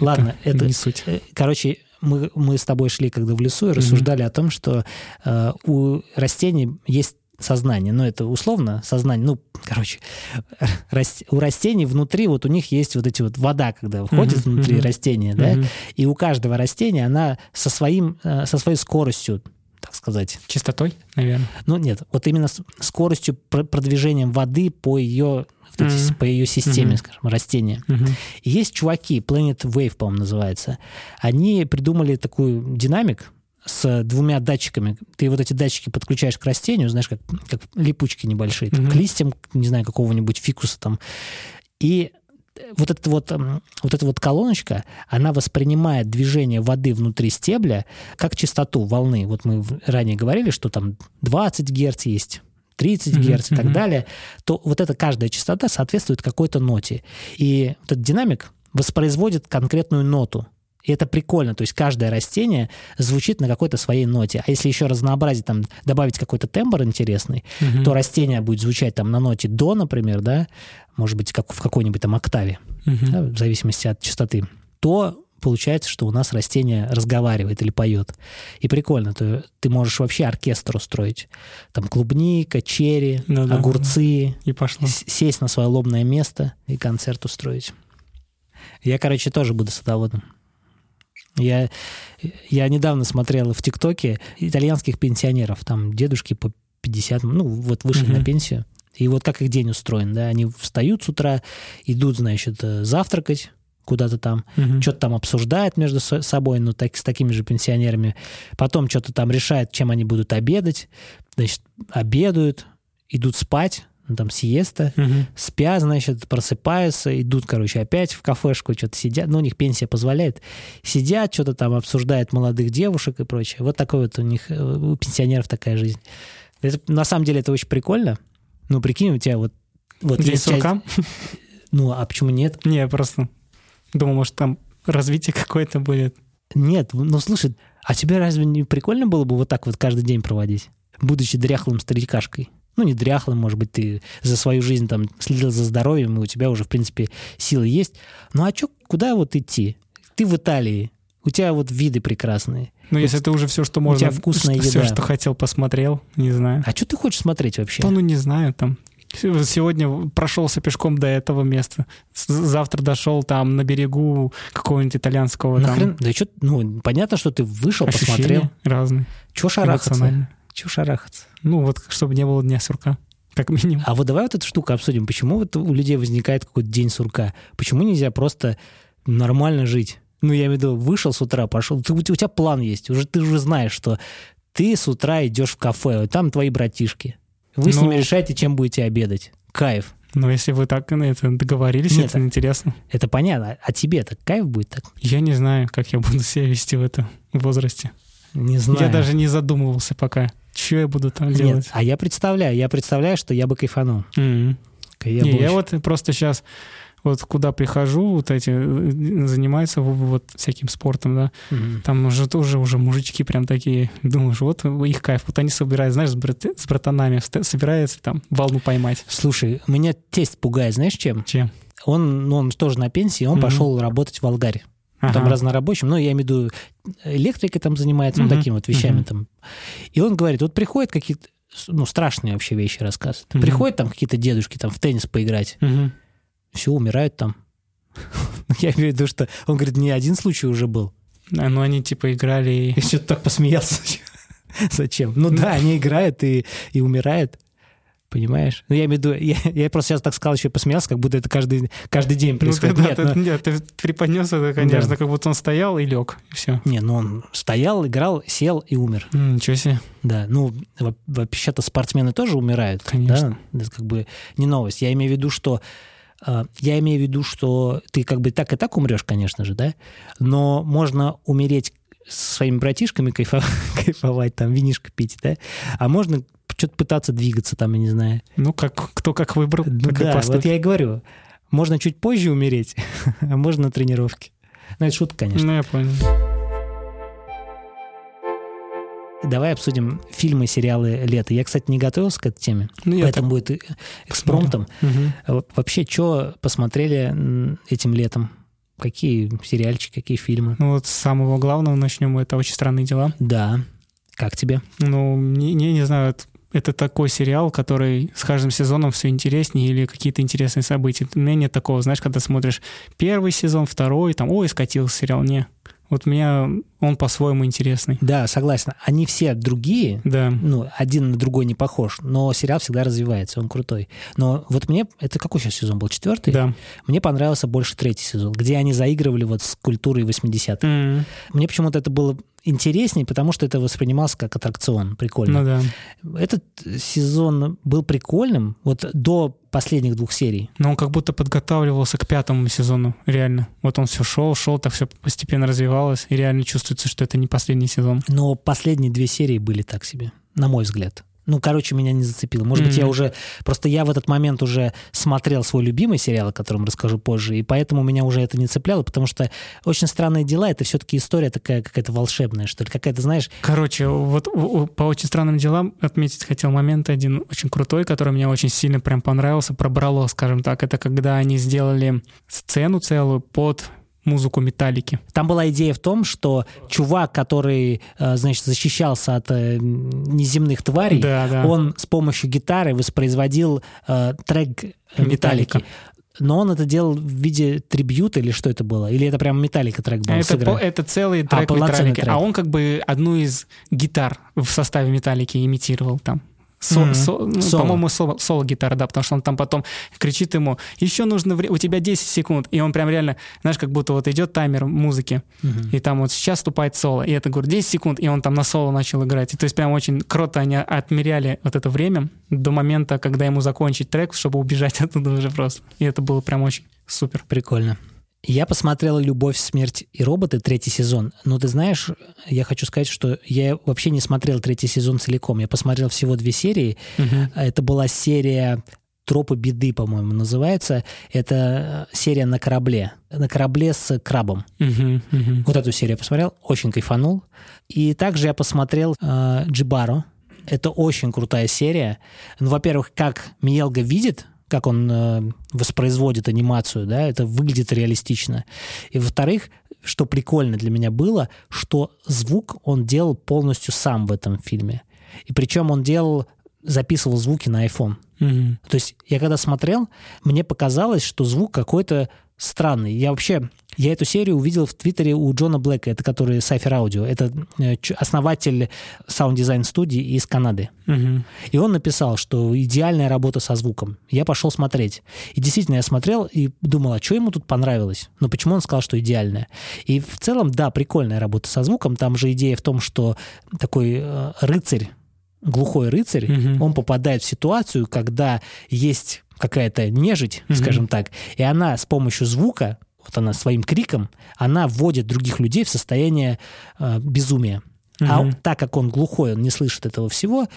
Ладно, это... не суть. э, Короче, мы, мы с тобой шли когда в лесу и рассуждали о том, что э, у растений есть сознание, но это условно сознание, ну, короче, [LAUGHS] у растений внутри вот у них есть вот эти вот вода, когда входит uh-huh, внутри uh-huh. растения, да, uh-huh. и у каждого растения она со своим, э, со своей скоростью так сказать. Частотой, наверное. Ну, нет, вот именно скоростью продвижением воды по ее вот эти, mm-hmm. по ее системе, mm-hmm. скажем, растения. Mm-hmm. И есть чуваки, Planet Wave, по-моему, называется. Они придумали такую динамик, с двумя датчиками. Ты вот эти датчики подключаешь к растению, знаешь, как, как липучки небольшие, mm-hmm. к листьям, не знаю, какого-нибудь фикуса там. И вот эта вот, вот эта вот колоночка, она воспринимает движение воды внутри стебля как частоту волны. Вот мы ранее говорили, что там 20 Гц есть, 30 Гц mm-hmm. и так далее, то вот эта каждая частота соответствует какой-то ноте. И этот динамик воспроизводит конкретную ноту. И это прикольно, то есть каждое растение звучит на какой-то своей ноте. А если еще разнообразить, там, добавить какой-то тембр интересный, угу. то растение будет звучать там на ноте до, например, да, может быть, как в какой-нибудь там октаве, угу. да, в зависимости от частоты, то получается, что у нас растение разговаривает или поет. И прикольно, то ты можешь вообще оркестр устроить. Там клубника, черри, ну, да, огурцы. И пошло. Сесть на свое лобное место и концерт устроить. Я, короче, тоже буду садоводом. Я, я недавно смотрел в ТикТоке итальянских пенсионеров, там дедушки по 50, ну вот вышли mm-hmm. на пенсию. И вот как их день устроен, да, они встают с утра, идут, значит, э, завтракать куда-то там, угу. что-то там обсуждают между собой, ну, так, с такими же пенсионерами, потом что-то там решают, чем они будут обедать, значит, обедают, идут спать, ну, там сиеста, угу. спят, значит, просыпаются, идут, короче, опять в кафешку, что-то сидят, ну, у них пенсия позволяет, сидят, что-то там обсуждают молодых девушек и прочее. Вот такой вот у них, э, у пенсионеров такая жизнь. Это, на самом деле это очень прикольно. Ну, прикинь, у тебя вот... вот День сурка? Часть... Ну, а почему нет? Не, просто думал, может, там развитие какое-то будет. Нет, ну, слушай, а тебе разве не прикольно было бы вот так вот каждый день проводить, будучи дряхлым старикашкой? Ну, не дряхлым, может быть, ты за свою жизнь там следил за здоровьем, и у тебя уже, в принципе, силы есть. Ну, а чё, куда вот идти? Ты в Италии, у тебя вот виды прекрасные. Ну, вот если это уже все, что можно... У тебя вкусная еда. Все, что хотел, посмотрел, не знаю. А что ты хочешь смотреть вообще? Ну, ну, не знаю, там... Сегодня прошелся пешком до этого места. Завтра дошел там на берегу какого-нибудь итальянского. Нахрен? Там... Да что, ну, понятно, что ты вышел, Ощущения посмотрел. разные. Чего шарахаться? Чего шарахаться? Ну, вот, чтобы не было дня сурка, как минимум. А вот давай вот эту штуку обсудим. Почему вот у людей возникает какой-то день сурка? Почему нельзя просто нормально жить? Ну, я имею в виду, вышел с утра, пошел. Ты, у тебя план есть. Уже, ты уже знаешь, что ты с утра идешь в кафе, там твои братишки. Вы ну, с ними решаете, чем будете обедать. Кайф. Ну, если вы так на это договорились, Нет, это интересно. Это понятно. А тебе это кайф будет так? Я не знаю, как я буду себя вести в этом возрасте. Не знаю. Я даже не задумывался пока. Что я буду там Нет, делать? А я представляю, я представляю, что я бы кайфанул. Mm-hmm. Я, не, я вот просто сейчас вот куда прихожу, вот эти э, занимаются вот всяким спортом, да, mm-hmm. там уже тоже уже мужички прям такие, думаешь, вот их кайф, вот они собирают, знаешь, с, брат, с братанами собираются там волну поймать. Слушай, меня тесть пугает, знаешь, чем? Чем? Он, ну, он тоже на пенсии, он mm-hmm. пошел работать в Алгаре ага. там разнорабочим, но я имею в виду электрикой там занимается, угу. ну, такими вот вещами угу. там. И он говорит, вот приходят какие-то, ну, страшные вообще вещи рассказывают. Угу. Приходят там какие-то дедушки там в теннис поиграть, угу. все, умирают там. [LAUGHS] Я имею в виду, что он говорит, не один случай уже был. А, ну, они типа играли... И что-то так посмеялся. [LAUGHS] Зачем? Ну да, они играют и, и умирают. Понимаешь? Ну, я имею в виду, я, [LAUGHS] я просто сейчас так сказал, еще посмеялся, как будто это каждый, каждый день происходит. Ну, ты, нет, да, ты, но... нет, ты приподнес это, конечно, да. как будто он стоял и лег, и все. Не, ну он стоял, играл, сел и умер. Ничего себе. Да, ну, вообще-то спортсмены тоже умирают. Конечно. Да? Это как бы не новость. Я имею в виду, что а, я имею в виду, что ты как бы так и так умрешь, конечно же, да, но можно умереть со своими братишками кайфовать, [LAUGHS] кайфовать, там, винишко пить, да, а можно что-то пытаться двигаться там, я не знаю. Ну, как, кто как выбрал, ну, да, вот я и говорю. Можно чуть позже умереть, [LAUGHS] а можно на тренировке. Ну, это шутка, конечно. Ну, я понял. Давай обсудим фильмы, сериалы лета. Я, кстати, не готовился к этой теме, ну, поэтому так... будет экспромтом. Угу. Вообще, что посмотрели этим летом? Какие сериальчики, какие фильмы? Ну вот с самого главного начнем. Это «Очень странные дела». Да. Как тебе? Ну, не, не, не знаю, это такой сериал, который с каждым сезоном все интереснее или какие-то интересные события. У меня нет такого, знаешь, когда смотришь первый сезон, второй, там, ой, скатился сериал. Не, вот меня он по-своему интересный. Да, согласен. Они все другие, Да. ну, один на другой не похож, но сериал всегда развивается, он крутой. Но вот мне, это какой сейчас сезон был, четвертый? Да. Мне понравился больше третий сезон, где они заигрывали вот с культурой 80-х. М, Мне почему-то это было интереснее, потому что это воспринималось как аттракцион, прикольно. Ну да. Этот сезон был прикольным, вот до последних двух серий. Но он как будто подготавливался к пятому сезону, реально. Вот он все шел, шел, так все постепенно развивалось, и реально чувствуется, что это не последний сезон. Но последние две серии были так себе, на мой взгляд. Ну, короче, меня не зацепило. Может быть, я уже... Просто я в этот момент уже смотрел свой любимый сериал, о котором расскажу позже, и поэтому меня уже это не цепляло, потому что «Очень странные дела» — это все-таки история такая какая-то волшебная, что ли. Какая-то, знаешь... Короче, вот по очень странным делам отметить хотел момент один очень крутой, который мне очень сильно прям понравился, пробрало, скажем так. Это когда они сделали сцену целую под музыку металлики. Там была идея в том, что чувак, который, э, значит, защищался от э, неземных тварей, Да, да. он с помощью гитары воспроизводил э, трек Металлика. «Металлики». Но он это делал в виде трибьюта или что это было? Или это прям металлика трек был? Это, по- это целый трек полноценный металлики. трек. А он как бы одну из гитар в составе металлики имитировал там. Со- Мгм. со- ну, Соло. По-моему, соло, соло-гитара, да, потому что он там потом кричит ему, еще нужно время, у тебя 10 секунд, и он прям реально, знаешь, как будто вот идет таймер музыки, Мгм. и там вот сейчас вступает соло, и это, говорю, 10 секунд, и он там на соло начал играть. И то есть прям очень круто они отмеряли вот это время до момента, когда ему закончить трек, чтобы убежать [LAUGHS] оттуда уже просто. И это было прям очень супер. Прикольно. Я посмотрела «Любовь, смерть и роботы» третий сезон. Но ты знаешь, я хочу сказать, что я вообще не смотрел третий сезон целиком. Я посмотрел всего две серии. Мгм. Это была серия «Тропы беды», по-моему, называется. Это э, серия на корабле. На корабле с крабом. Мгм, мгм. Вот эту серию я посмотрел, очень кайфанул. И также я посмотрел э, «Джибаро». Это очень крутая серия. Ну, во-первых, как Миелга видит, как он э, воспроизводит анимацию, да, это выглядит реалистично. И во-вторых, что прикольно для меня было, что звук он делал полностью сам в этом фильме. И причем он делал, записывал звуки на iPhone. Мгм. То есть я когда смотрел, мне показалось, что звук какой-то странный. Я вообще, я эту серию увидел в Твиттере у Джона Блэка, это который Cypher Audio, это э, основатель саунд-дизайн студии из Канады. Мгм. И он написал, что идеальная работа со звуком. Я пошел смотреть. И действительно, я смотрел и думал, а что ему тут понравилось? Ну, почему он сказал, что идеальная? И в целом, да, прикольная работа со звуком. Там же идея в том, что такой э, рыцарь, глухой рыцарь, Мгм. он попадает в ситуацию, когда есть какая-то нежить, Мгм. скажем так, и она с помощью звука, вот она своим криком, она вводит других людей в состояние э, безумия. А Мгм. он- так как он глухой, он не слышит этого всего,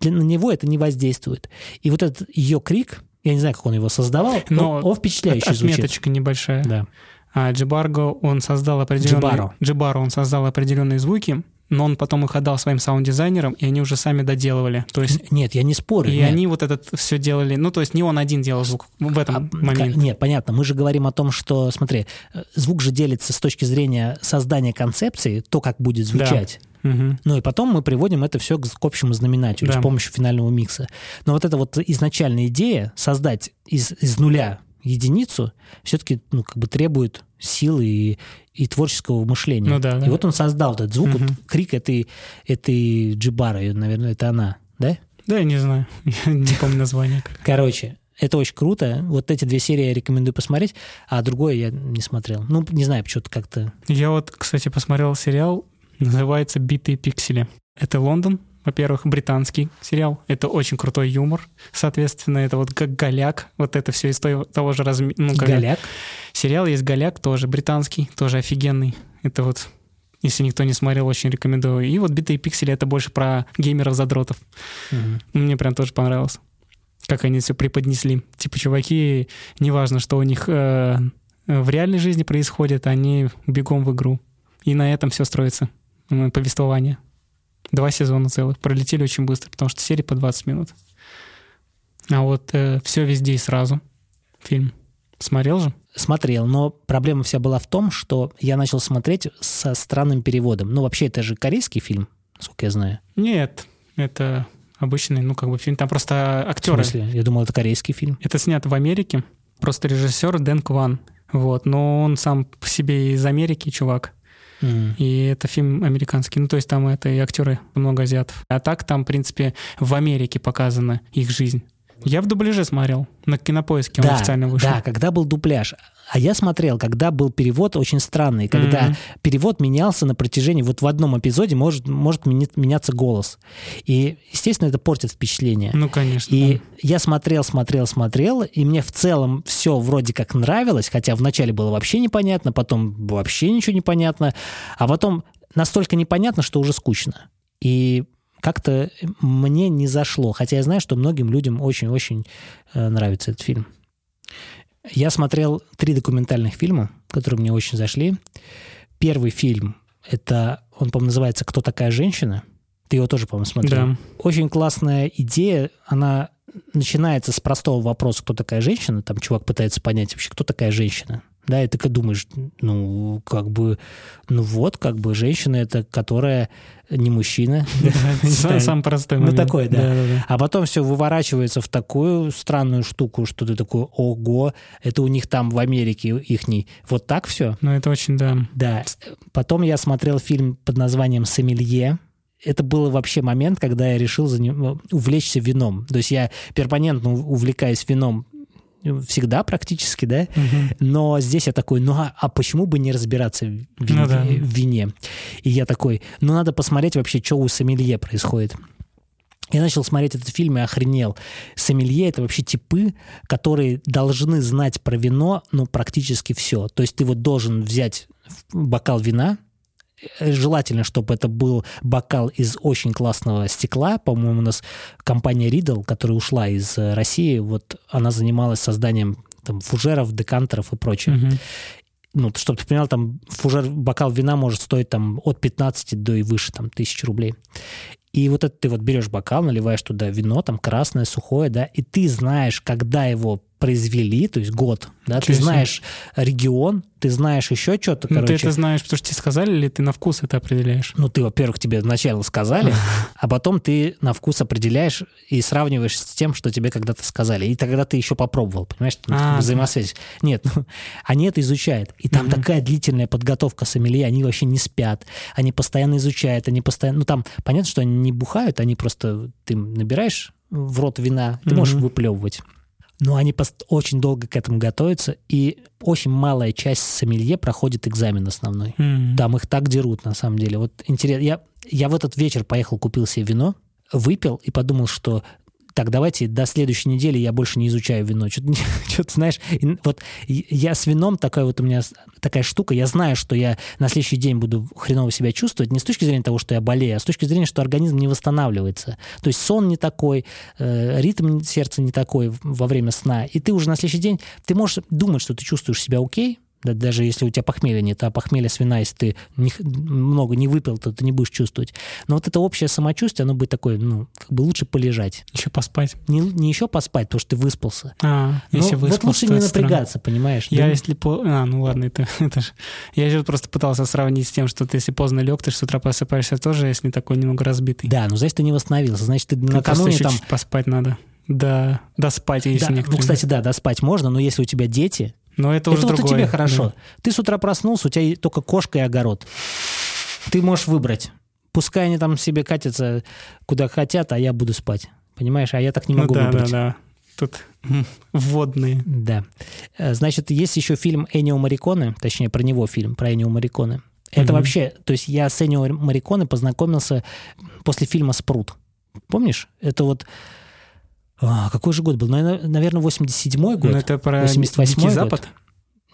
для, на него это не воздействует. И вот этот ее крик, я не знаю, как он его создавал, Но он, он звучит. Отметочка небольшая. Да. А Джибарго, он создал определенные... Джибаро. Джибаро, он создал определенные звуки, но он потом их отдал своим саунд-дизайнерам, и они уже сами доделывали. То есть Нет, я не спорю. и нет. они вот этот все делали... Ну, то есть не он один делал звук в этом А, моменте. Нет, понятно. Мы же говорим о том, что, смотри, э, звук же делится с точки зрения создания концепции, то, как будет звучать. Мгм. Ну и потом мы приводим это все к, к общему знаменателю Да. с помощью финального микса. Но вот эта вот изначальная идея создать из, из нуля единицу все-таки ну, как бы требует силы и, и творческого мышления. Ну да, да. И вот он создал этот звук, Мгм. вот крик этой, этой Джибары, наверное, это она, да? Да, я не знаю. [LAUGHS] Я не помню название. Короче, это очень круто. Вот эти две серии я рекомендую посмотреть, а другое я не смотрел. Ну, не знаю, почему-то как-то... Я вот, кстати, посмотрел сериал, называется «Битые пиксели». Это Лондон, во-первых, британский сериал. Это очень крутой юмор. Соответственно, это вот как «Голяк». Вот это все из того, того же размера. Ну, как- Голяк. Сериал есть «Голяк», тоже британский, тоже офигенный. Это вот, если никто не смотрел, очень рекомендую. И вот «Битые пиксели» — это больше про геймеров-задротов. Мгм. Мне прям тоже понравилось. Как они все преподнесли. Типа, чуваки, неважно, что у них э, в реальной жизни происходит, они бегом в игру. И на этом все строится. Повествование. Два сезона целых. Пролетели очень быстро, потому что серии по 20 минут. А вот все везде и сразу. Фильм. Смотрел же? Смотрел, но проблема вся была в том, что я начал смотреть со странным переводом. Ну, вообще, это же корейский фильм, насколько я знаю. Нет, это обычный, ну, как бы фильм. Там просто актеры. В смысле? Я думал, это корейский фильм. Это снято в Америке. Просто режиссер Дэн Кван. Вот. Но он сам по себе из Америки, чувак. М. И это фильм американский. Ну, то есть там это и актеры много азиатов. А так там, в принципе, в Америке показана их жизнь. Я в дубляже смотрел. На кинопоиске он Да, официально вышел. да, когда был дубляж. А я смотрел, когда был перевод очень странный, когда Мгм. перевод менялся на протяжении, вот в одном эпизоде может, может меняться голос. И, естественно, это портит впечатление. Ну, конечно. И да. я смотрел, смотрел, смотрел, и мне в целом все вроде как нравилось, хотя вначале было вообще непонятно, потом вообще ничего не понятно, а потом настолько непонятно, что уже скучно. И как-то мне не зашло, хотя я знаю, что многим людям очень-очень э, нравится этот фильм. Я смотрел три документальных фильма, которые мне очень зашли. Первый фильм, это, он, по-моему, называется «Кто такая женщина?» Ты его тоже, по-моему, смотрел. Да. Очень классная идея. Она начинается с простого вопроса, кто такая женщина. Там чувак пытается понять вообще, кто такая женщина. Да, и ты как думаешь, ну, как бы, ну вот, как бы женщина это, которая не мужчина. [LAUGHS] [LAUGHS] Сам- простой Ну, момент. такой, да. А потом все выворачивается в такую странную штуку, что ты такой, ого, это у них там в Америке ихний. Вот так все? Ну, это очень, да. Да. Потом я смотрел фильм под названием «Сомелье». Это был вообще момент, когда я решил за ним- увлечься вином. То есть я перманентно увлекаюсь вином всегда практически, да, Мгм. но здесь я такой, ну а, а почему бы не разбираться в, вин- Ну да. в вине? И я такой, ну надо посмотреть вообще, что у сомелье происходит. Я начал смотреть этот фильм и охренел. Сомелье — это вообще типы, которые должны знать про вино, ну, практически все. То есть ты вот должен взять бокал вина, желательно, чтобы это был бокал из очень классного стекла. По-моему, у нас компания Riddle, которая ушла из э, России, вот она занималась созданием там, фужеров, декантеров и прочее Мгм. ну, чтобы ты понимал, там фужер, бокал вина может стоить там от 15 до и выше, там, тысячи рублей. И вот это ты вот берешь бокал, наливаешь туда вино, там красное, сухое, да, и ты знаешь, когда его произвели, то есть год, да, ты Ничего себе. знаешь регион, ты знаешь еще что-то, Ну, ты короче. это знаешь, потому что тебе сказали, или ты на вкус это определяешь? Ну, ты, во-первых, тебе сначала сказали, [LAUGHS] а потом ты на вкус определяешь и сравниваешь с тем, что тебе когда-то сказали. И тогда ты еще попробовал, понимаешь? Там А, да. взаимосвязь. Нет, ну, [LAUGHS] они это изучают. И там такая длительная подготовка сомелье, они вообще не спят. Они постоянно изучают, они постоянно... Ну, там понятно, что они не бухают, они просто... Ты набираешь в рот вина, ты можешь выплевывать. Но они очень долго к этому готовятся, и очень малая часть сомелье проходит экзамен основной. М. Там их так дерут, на самом деле. Вот интересно. Я, я в этот вечер поехал, купил себе вино, выпил и подумал, что так, давайте до следующей недели я больше не изучаю вино. Что-то, [LAUGHS] знаешь, вот я с вином, такая вот у меня такая штука, я знаю, что я на следующий день буду хреново себя чувствовать, не с точки зрения того, что я болею, а с точки зрения, что организм не восстанавливается. То есть сон не такой, э, ритм сердца не такой во время сна. И ты уже на следующий день, ты можешь думать, что ты чувствуешь себя окей, да, даже если у тебя похмелья нет, а похмелье с вина, если ты не много не выпил, то ты не будешь чувствовать. Но вот это общее самочувствие, оно будет такое, ну, как бы лучше полежать. Еще поспать. Не, не еще поспать, потому что ты выспался. А, Ну, если вот выспался, лучше то не это странно. напрягаться, понимаешь? Я Да если по... А, ну ладно, это, [LAUGHS] это ж... Я еще просто пытался сравнить с тем, что ты если поздно лег, ты ж с утра просыпаешься тоже, если такой немного разбитый. Да, ну значит, ты не восстановился. Значит, ты Ты накануне там... чуть поспать надо. Да, да спать, если Да, ну, некоторые- кстати, да, доспать можно, но если у тебя дети, Но это, это, уже вот другое. тебе хорошо. да. Ты с утра проснулся, у тебя только кошка и огород. Ты можешь выбрать. Пускай они там себе катятся куда хотят, а я буду спать. Понимаешь? А я так не Ну могу да, выбрать. да, да. Тут [LAUGHS] вводные. Да. Э, Значит, есть еще фильм Энио Мариконе, точнее, про него фильм, про Энио Мариконе. Это Мгм. вообще, то есть я с Энио Мариконе познакомился после фильма «Спрут». Помнишь? Это вот... а, какой же год был? Наверное, наверное 87-й год. Ну это про 88-й Дикий год. Запад?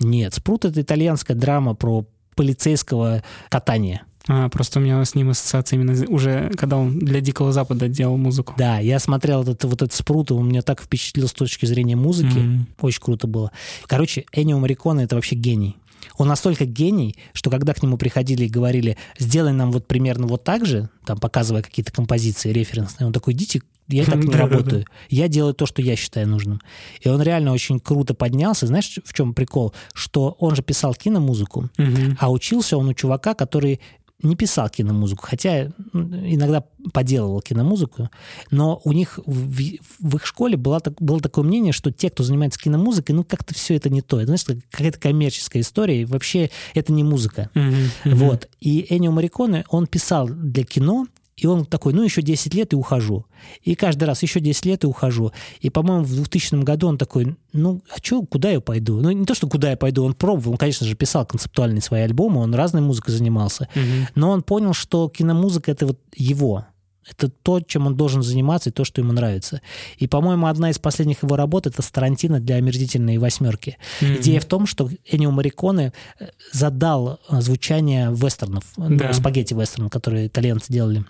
Нет, «Спрут» — это итальянская драма про полицейского катания. А, просто у меня с ним ассоциация именно уже, когда он для Дикого Запада делал музыку. Да, я смотрел этот, вот этот «Спрут», и он меня так впечатлил с точки зрения музыки. М. Очень круто было. Короче, Энио Мариконе — это вообще гений. Он настолько гений, что когда к нему приходили и говорили, сделай нам вот примерно вот так же, там показывая какие-то композиции референсные, он такой, идите, я так не работаю. Я делаю то, что я считаю нужным. И он реально очень круто поднялся. Знаешь, в чем прикол? Что он же писал киномузыку, а учился он у чувака, который не писал киномузыку, хотя иногда поделывал киномузыку, но у них в, в их школе было, было такое мнение, что те, кто занимается киномузыкой, ну как-то все это не то. Это, знаешь, какая-то коммерческая история, и вообще это не музыка. Mm-hmm. Mm-hmm. Вот. И Эннио Мариконе, он писал для кино, и он такой, ну, еще 10 лет и ухожу. И каждый раз еще 10 лет и ухожу. И, по-моему, в 2000 году он такой, ну, а что, куда я пойду? Ну, не то, что куда я пойду, он пробовал, он, конечно же, писал концептуальные свои альбомы, он разной музыкой занимался. Угу. Но он понял, что киномузыка — это вот его. Это то, чем он должен заниматься, и то, что ему нравится. И, по-моему, одна из последних его работ — это «Старантино для омерзительной восьмерки». Mm-hmm. Идея в том, что Энио Мариконе э, задал э, звучание вестернов, да. ну, спагетти-вестернов, которые итальянцы делали.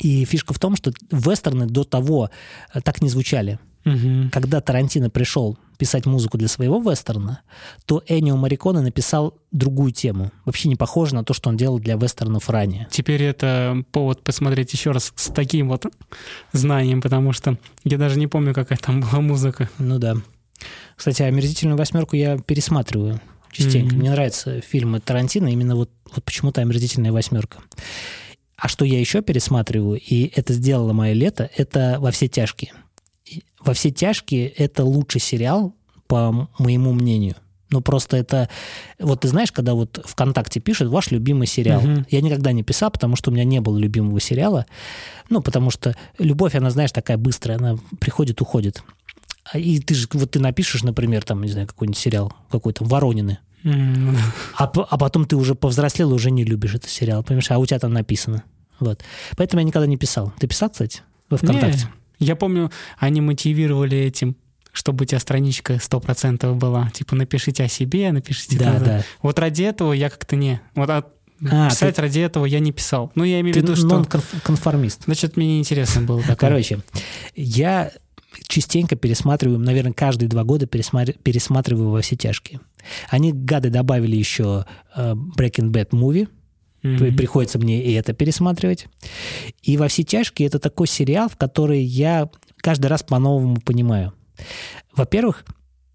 И фишка в том, что вестерны до того э, так не звучали. Угу. Когда Тарантино пришел писать музыку для своего вестерна, то Энио Мариконе написал другую тему, вообще не похоже на то, что он делал для вестернов ранее. Теперь это повод посмотреть еще раз с таким вот знанием, потому что я даже не помню, какая там была музыка. Ну да. Кстати, «Омерзительную восьмерку» я пересматриваю частенько. Mm-hmm. Мне нравятся фильмы Тарантино, именно вот, вот почему-то «Омерзительная восьмерка». А что я еще пересматриваю, и это сделало мое лето, это «Во все тяжкие». «Во все тяжкие» — это лучший сериал, по моему мнению. Ну, просто это... Вот ты знаешь, когда вот ВКонтакте пишут «Ваш любимый сериал». Угу. Я никогда не писал, потому что у меня не было любимого сериала. Ну, потому что любовь, она, знаешь, такая быстрая, она приходит, уходит. А, и ты же, вот ты напишешь, например, там, не знаю, какой-нибудь сериал, какой-то «Воронины», Mm. а, а потом ты уже повзрослел и уже не любишь этот сериал, понимаешь, а у тебя там написано. Вот. Поэтому я никогда не писал. Ты писал, кстати, во ВКонтакте? Не, я помню, они мотивировали этим, чтобы у тебя страничка 100% была. Типа, напишите о себе, напишите... Да, да. Вот ради этого я как-то не... Вот от А, писать ты- ради этого я не писал. Ну, я имею в виду, что... нон-конформист. Значит, мне неинтересно было такое. Короче, я частенько пересматриваю, наверное, каждые два года пересматр- пересматриваю во все тяжкие. Они, гады, добавили еще э, Breaking Bad Movie, При- Приходится мне и это пересматривать. И «Во все тяжкие» — это такой сериал, в который я каждый раз по-новому понимаю. Во-первых,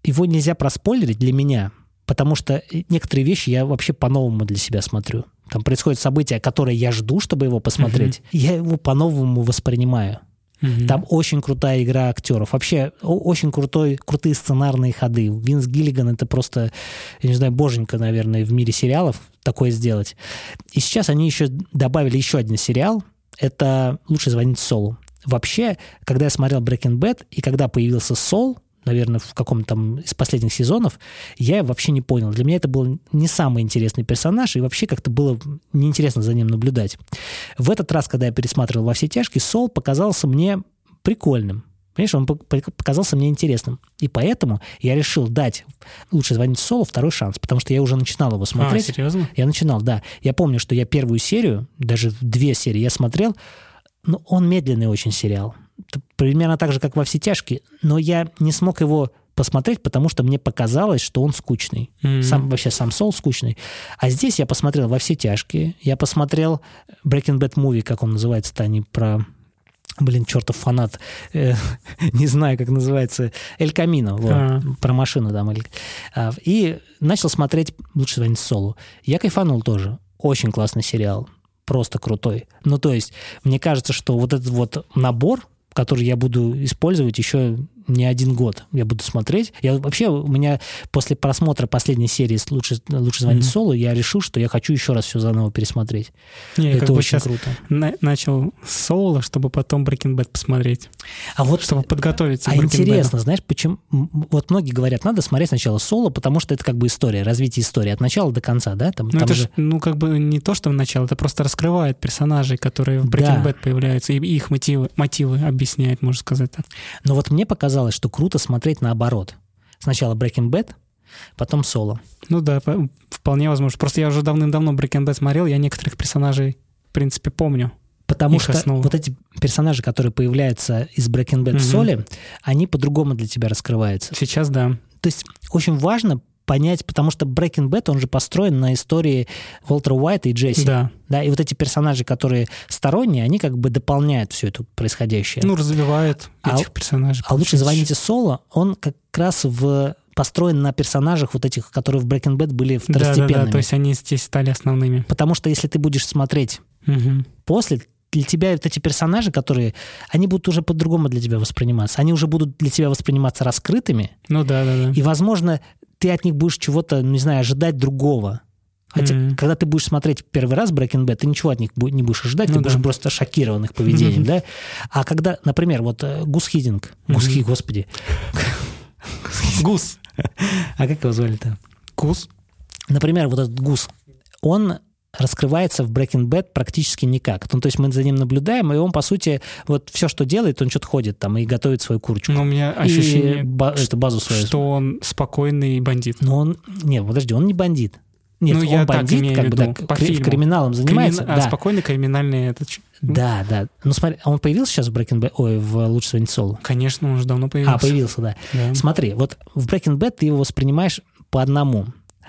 его нельзя проспойлерить для меня, потому что некоторые вещи я вообще по-новому для себя смотрю. Там происходят события, которые я жду, чтобы его посмотреть. Я его по-новому воспринимаю. Мгм. Там очень крутая игра актеров. Вообще очень крутой, крутые сценарные ходы. Винс Гиллиган это просто, я не знаю, боженька, наверное, в мире сериалов такое сделать. И сейчас они еще добавили еще один сериал. Это «Лучше звонить Солу». Вообще, когда я смотрел Breaking Bad, и когда появился Сол, наверное, в каком-то там из последних сезонов, я вообще не понял. Для меня это был не самый интересный персонаж, и вообще как-то было неинтересно за ним наблюдать. В этот раз, когда я пересматривал «Во все тяжкие», Сол показался мне прикольным. Понимаешь, он пок- пок- показался мне интересным. И поэтому я решил дать «Лучше звонить Солу» второй шанс, потому что я уже начинал его А, смотреть. серьезно? Я начинал, да. Я помню, что я первую серию, даже две серии я смотрел, но он медленный очень сериал. Примерно так же, как во все тяжкие, но я не смог его посмотреть, потому что мне показалось, что он скучный. Мгм. Сам, вообще сам Сол скучный. А здесь я посмотрел во все тяжкие. Я посмотрел Breaking Bad Movie, как он называется-то, они про... Блин, чертов фанат. Э, [LAUGHS] не знаю, как называется. Эль Камино. вот, А. Про машину там. Эль- а, И начал смотреть «Лучше звонить Солу». Я кайфанул тоже. Очень классный сериал. Просто крутой. Ну, то есть, мне кажется, что вот этот вот набор, который я буду использовать еще не один год. Я буду смотреть. Я вообще у меня после просмотра последней серии «Лучше, лучше звонить Мгм. Солу» я решил, что я хочу еще раз все заново пересмотреть. Не, это как бы очень сейчас круто. на- начал с Соула, чтобы потом Breaking Bad посмотреть. А вот Чтобы подготовиться А интересно, знаешь, почему... Вот многие говорят, надо смотреть сначала соло, потому что это как бы история, развитие истории от начала до конца, да? Там. Ну, там это же- же, ну, как бы не то, что в начало, это просто раскрывает персонажей, которые в Breaking Да. Bad появляются, и их мотивы, мотивы объясняет, можно сказать так. Но вот мне показалось, что круто смотреть наоборот. Сначала Breaking Bad, потом соло. Ну да, по- вполне возможно. Просто я уже давным-давно Breaking Bad смотрел, я некоторых персонажей, в принципе, помню. Потому Их что основа. вот эти персонажи, которые появляются из Breaking Bad в Мгм. соле, они по-другому для тебя раскрываются. Сейчас, да. То есть очень важно понять, потому что Breaking Bad, он же построен на истории Уолтера Уайта и Джесси. Да. Да, и вот эти персонажи, которые сторонние, они как бы дополняют все это происходящее. Ну, развивает А- этих персонажей. а лучше звоните Соло, он как раз в построен на персонажах вот этих, которые в Breaking Bad были Да, второстепенными. да, да, то есть они здесь стали основными. Потому что если ты будешь смотреть Мгм. после, для тебя вот эти персонажи, которые, они будут уже по-другому для тебя восприниматься. Они уже будут для тебя восприниматься раскрытыми, Ну да, да, да. и, возможно, ты от них будешь чего-то, ну, не знаю, ожидать другого. Хотя, Мгм. когда ты будешь смотреть первый раз Breaking Bad, ты ничего от них не будешь ожидать, Ну ты да. будешь просто шокирован их поведением, Мгм. да? А когда, например, вот э, Гус Хидинг, Гус. Хи, господи, Гус. [LAUGHS] а как его звали-то? Гус. Например, вот этот Гус, он раскрывается в Breaking Bad практически никак. Ну, то есть мы за ним наблюдаем, и он, по сути, вот все, что делает, он что-то ходит там и готовит свою курочку. Но у меня и ощущение, ба- эту базу свою. что он спокойный бандит. Но он... Нет, подожди, он не бандит. Нет, Ну, он я так бандит, имею как бы, да, по фильму. криминалом занимается. Кримина- да. А спокойный криминальный этот... Да, да. Ну смотри, а он появился сейчас в Breaking Bad, ой, в «Лучше звонить Солу»? Конечно, он же давно появился. А, появился, да. Да. Смотри, вот в Breaking Bad ты его воспринимаешь по одному.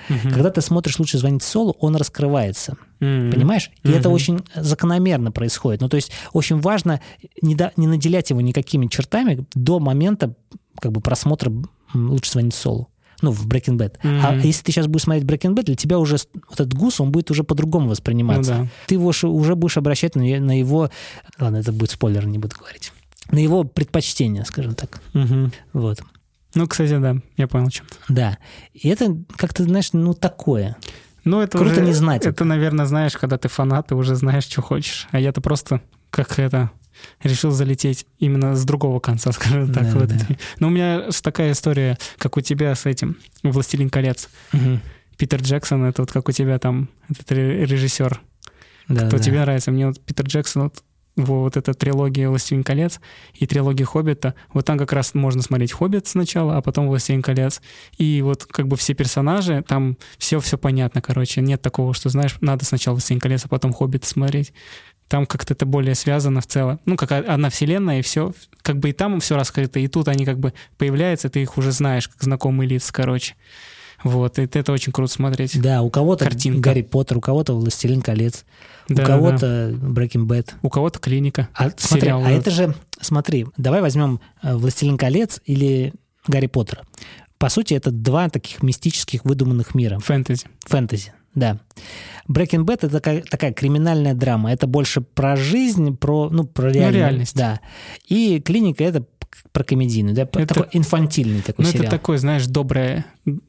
Мгм. Когда ты смотришь «Лучше звонить Солу», он раскрывается, Мгм. понимаешь? И это Мгм. очень закономерно происходит. Ну, то есть очень важно не, да- не наделять его никакими чертами до момента как бы просмотра «Лучше звонить Солу». Ну, в Breaking Bad. А Мгм. если ты сейчас будешь смотреть Breaking Bad, для тебя уже вот этот гус, он будет уже по-другому восприниматься. Ну да. Ты его уже будешь обращать на, на его... Ладно, это будет спойлер, не буду говорить. На его предпочтения, скажем так. Мгм. Вот. Ну, кстати, да, я понял, чем. Да. И это как-то, знаешь, ну, такое. Ну, это Круто уже- не знать Это, это. наверное, знаешь, когда ты фанат, ты уже знаешь, что хочешь. А я-то просто как это решил залететь именно с другого конца, [LAUGHS] скажем так. Да, да. Но у меня такая история, как у тебя с этим «Властелин колец». Питер Джексон, это вот как у тебя там этот ре- режиссер. Да, Кто да. тебе нравится? Мне вот Питер Джексон, вот, вот эта трилогия «Властелин колец» и трилогия «Хоббита», вот там как раз можно смотреть «Хоббит» сначала, а потом «Властелин колец». И вот как бы все персонажи, там все все понятно, короче. Нет такого, что, знаешь, надо сначала «Властелин колец», а потом «Хоббит» смотреть. Там как-то это более связано в целом. Ну, как одна вселенная, и все. Как бы и там все раскрыто, и тут они как бы появляются, ты их уже знаешь, как знакомые лица, короче. Вот, и это очень круто смотреть. Да, у кого-то Картинка. Гарри Поттер, у кого-то «Властелин колец», Да, у да, кого-то Breaking Bad. У кого-то клиника. А, смотри, Сериал а это же, смотри, давай возьмем э, «Властелин колец» или «Гарри Поттера». По сути, это два таких мистических выдуманных мира. Фэнтези. Фэнтези, да. Breaking Bad — это такая, такая криминальная драма. Это больше про жизнь, про, ну, про реальность. реальность. Да. И «Клиника» — это про комедийную, да, Это- такой инфантильный такой Ну, сериал. это такой, знаешь, добрая,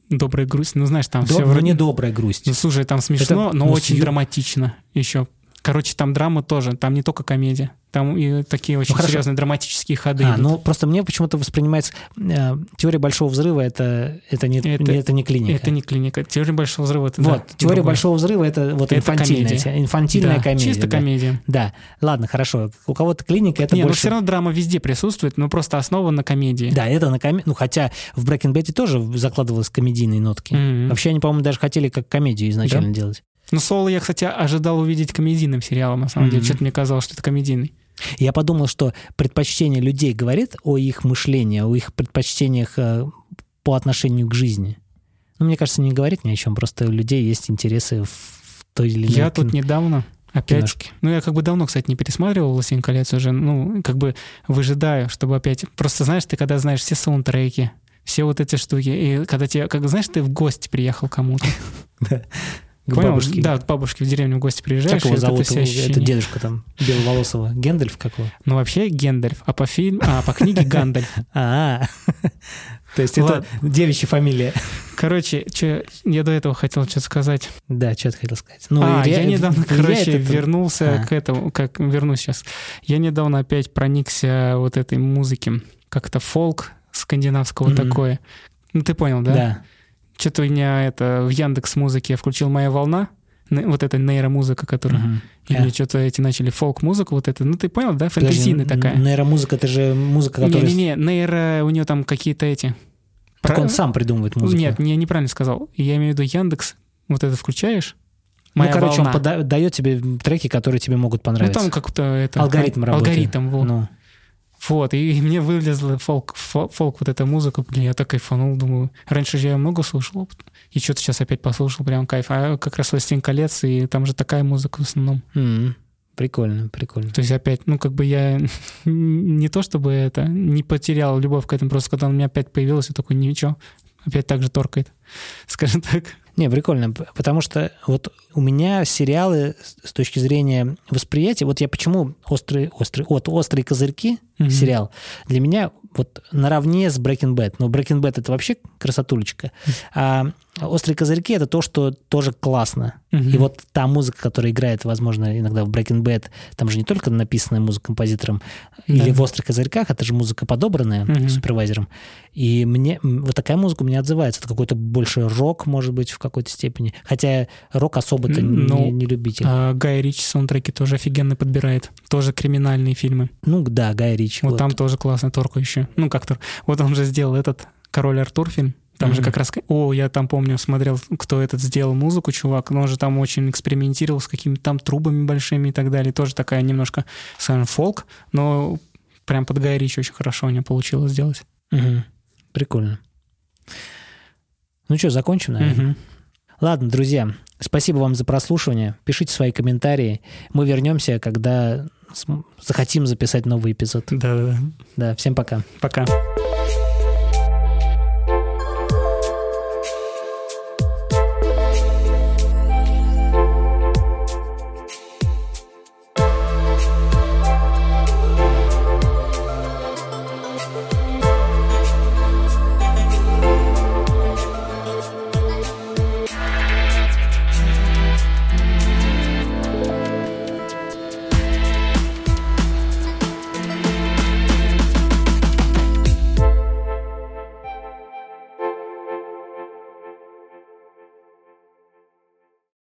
добрая грусть. Ну, знаешь, там До- все но не добрая грусть. Ну, слушай, там смешно, Это, но ну, очень сью- драматично еще. Короче, там драма тоже, там не только комедия. Там и такие очень Ну, серьезные драматические ходы. А, идут. ну просто мне почему-то воспринимается э, теория большого взрыва это это не Это- не- это не клиника. Это не клиника. Теория большого взрыва. Это, вот да, теория другое. большого взрыва это вот Это инфантильная комедия. инфантильная Да, комедия. Чисто да. комедия. Да, ладно, хорошо. У кого-то клиника это не, ну больше. все равно драма везде присутствует, но просто основа на комедии. Да, это на коме... Ну, хотя в Breaking Bad тоже закладывалось комедийные нотки. Мгм. Вообще, они, по-моему, даже хотели как комедию изначально делать. Ну, Соло я, кстати, ожидал увидеть комедийным сериалом, на самом деле. Мгм. Что-то мне казалось, что это комедийный. Я подумал, что предпочтение людей говорит о их мышлении, о их предпочтениях э, по отношению к жизни. Ну, мне кажется, не говорит ни о чем. Просто у людей есть интересы в той или иной Я тут кин- недавно опять... киношке. Ну, я как бы давно, кстати, не пересматривал «Властелин колец» уже. Ну, как бы выжидаю, чтобы опять... Просто, знаешь, ты когда знаешь все саундтреки, все вот эти штуки, и когда тебе, как знаешь, ты в гости приехал кому-то. [LAUGHS] К Понял? бабушке. Да, к бабушке в деревню в гости приезжаешь. Как его вот это зовут? все Это дедушка там, беловолосого. Гендальф какого? Ну, вообще Гендальф, а по фильму... А, по книге Гандальф. [LAUGHS] А, [LAUGHS] то есть это девичья фамилия. Короче, я до этого хотел что-то сказать. Да, что ты хотел сказать. Ну, а, я недавно, короче, вернулся А. к этому, как вернусь сейчас. Я недавно опять проникся вот этой музыки, как-то фолк скандинавского такое. Ну, ты понял, да? Да. Что-то у меня это в Яндекс Музыке я включил «Моя волна», вот эта нейромузыка, которая... И Да. мне что-то эти начали фолк-музыку вот это. Ну, ты понял, да? Подожди, Фэнтезийная такая. Нейромузыка, это же музыка, которая... Не-не-не, нейро, у нее там какие-то эти... Так Про- он сам придумывает музыку. Нет, я неправильно сказал. Я имею в виду Яндекс. Вот это включаешь. Ну, Моя короче, волна. он пода- дает тебе треки, которые тебе могут Ну, понравиться. там как-то это... Алгоритм ал- работает. Алгоритм, вот. Ну, Вот, и мне вылезла фолк, фо- фолк, вот эта музыка, блин, я так кайфанул, думаю. Раньше же я много слушал, и что-то сейчас опять послушал, прям кайф. А как раз «Властелин колец», и там же такая музыка в основном. м, прикольно, прикольно. То есть опять, ну, как бы я [LAUGHS] не то чтобы это, не потерял любовь к этому, просто когда он у меня опять появился, я такой, ничего, опять так же торкает, скажем так. Не, прикольно, потому что вот у меня сериалы с точки зрения восприятия, вот я почему острые, острые, вот острые козырьки mm-hmm. сериал для меня вот наравне с Breaking Bad. Но Breaking Bad это вообще красотулечка. А острые козырьки это то, что тоже классно. Mm-hmm. И вот та музыка, которая играет, возможно, иногда в Breaking Bad, там же не только написанная музыка композитором, mm-hmm. или в острых козырьках, это же музыка подобранная mm-hmm. супервайзером. И мне вот такая музыка у меня отзывается. Это какой-то больше рок, может быть, в какой-то степени. Хотя рок особо-то ну, не, не любитель. А Гай Ричи саундтреки тоже офигенно подбирает. Тоже криминальные фильмы. Ну да, Гай Ричи. Вот, вот. там тоже классно торку еще. Ну как то Вот он же сделал этот «Король Артур» фильм. Там mm-hmm. же как раз... О, я там помню, смотрел, кто этот сделал музыку, чувак. Но он же там очень экспериментировал с какими-то там трубами большими и так далее. Тоже такая немножко, скажем, фолк, но прям под Гай Ричи очень хорошо у него получилось сделать. Угу. Прикольно. Ну что, закончим, наверное? Угу. Ладно, друзья, спасибо вам за прослушивание. Пишите свои комментарии. Мы вернемся, когда захотим записать новый эпизод. Да-да-да. Да, всем пока. Пока.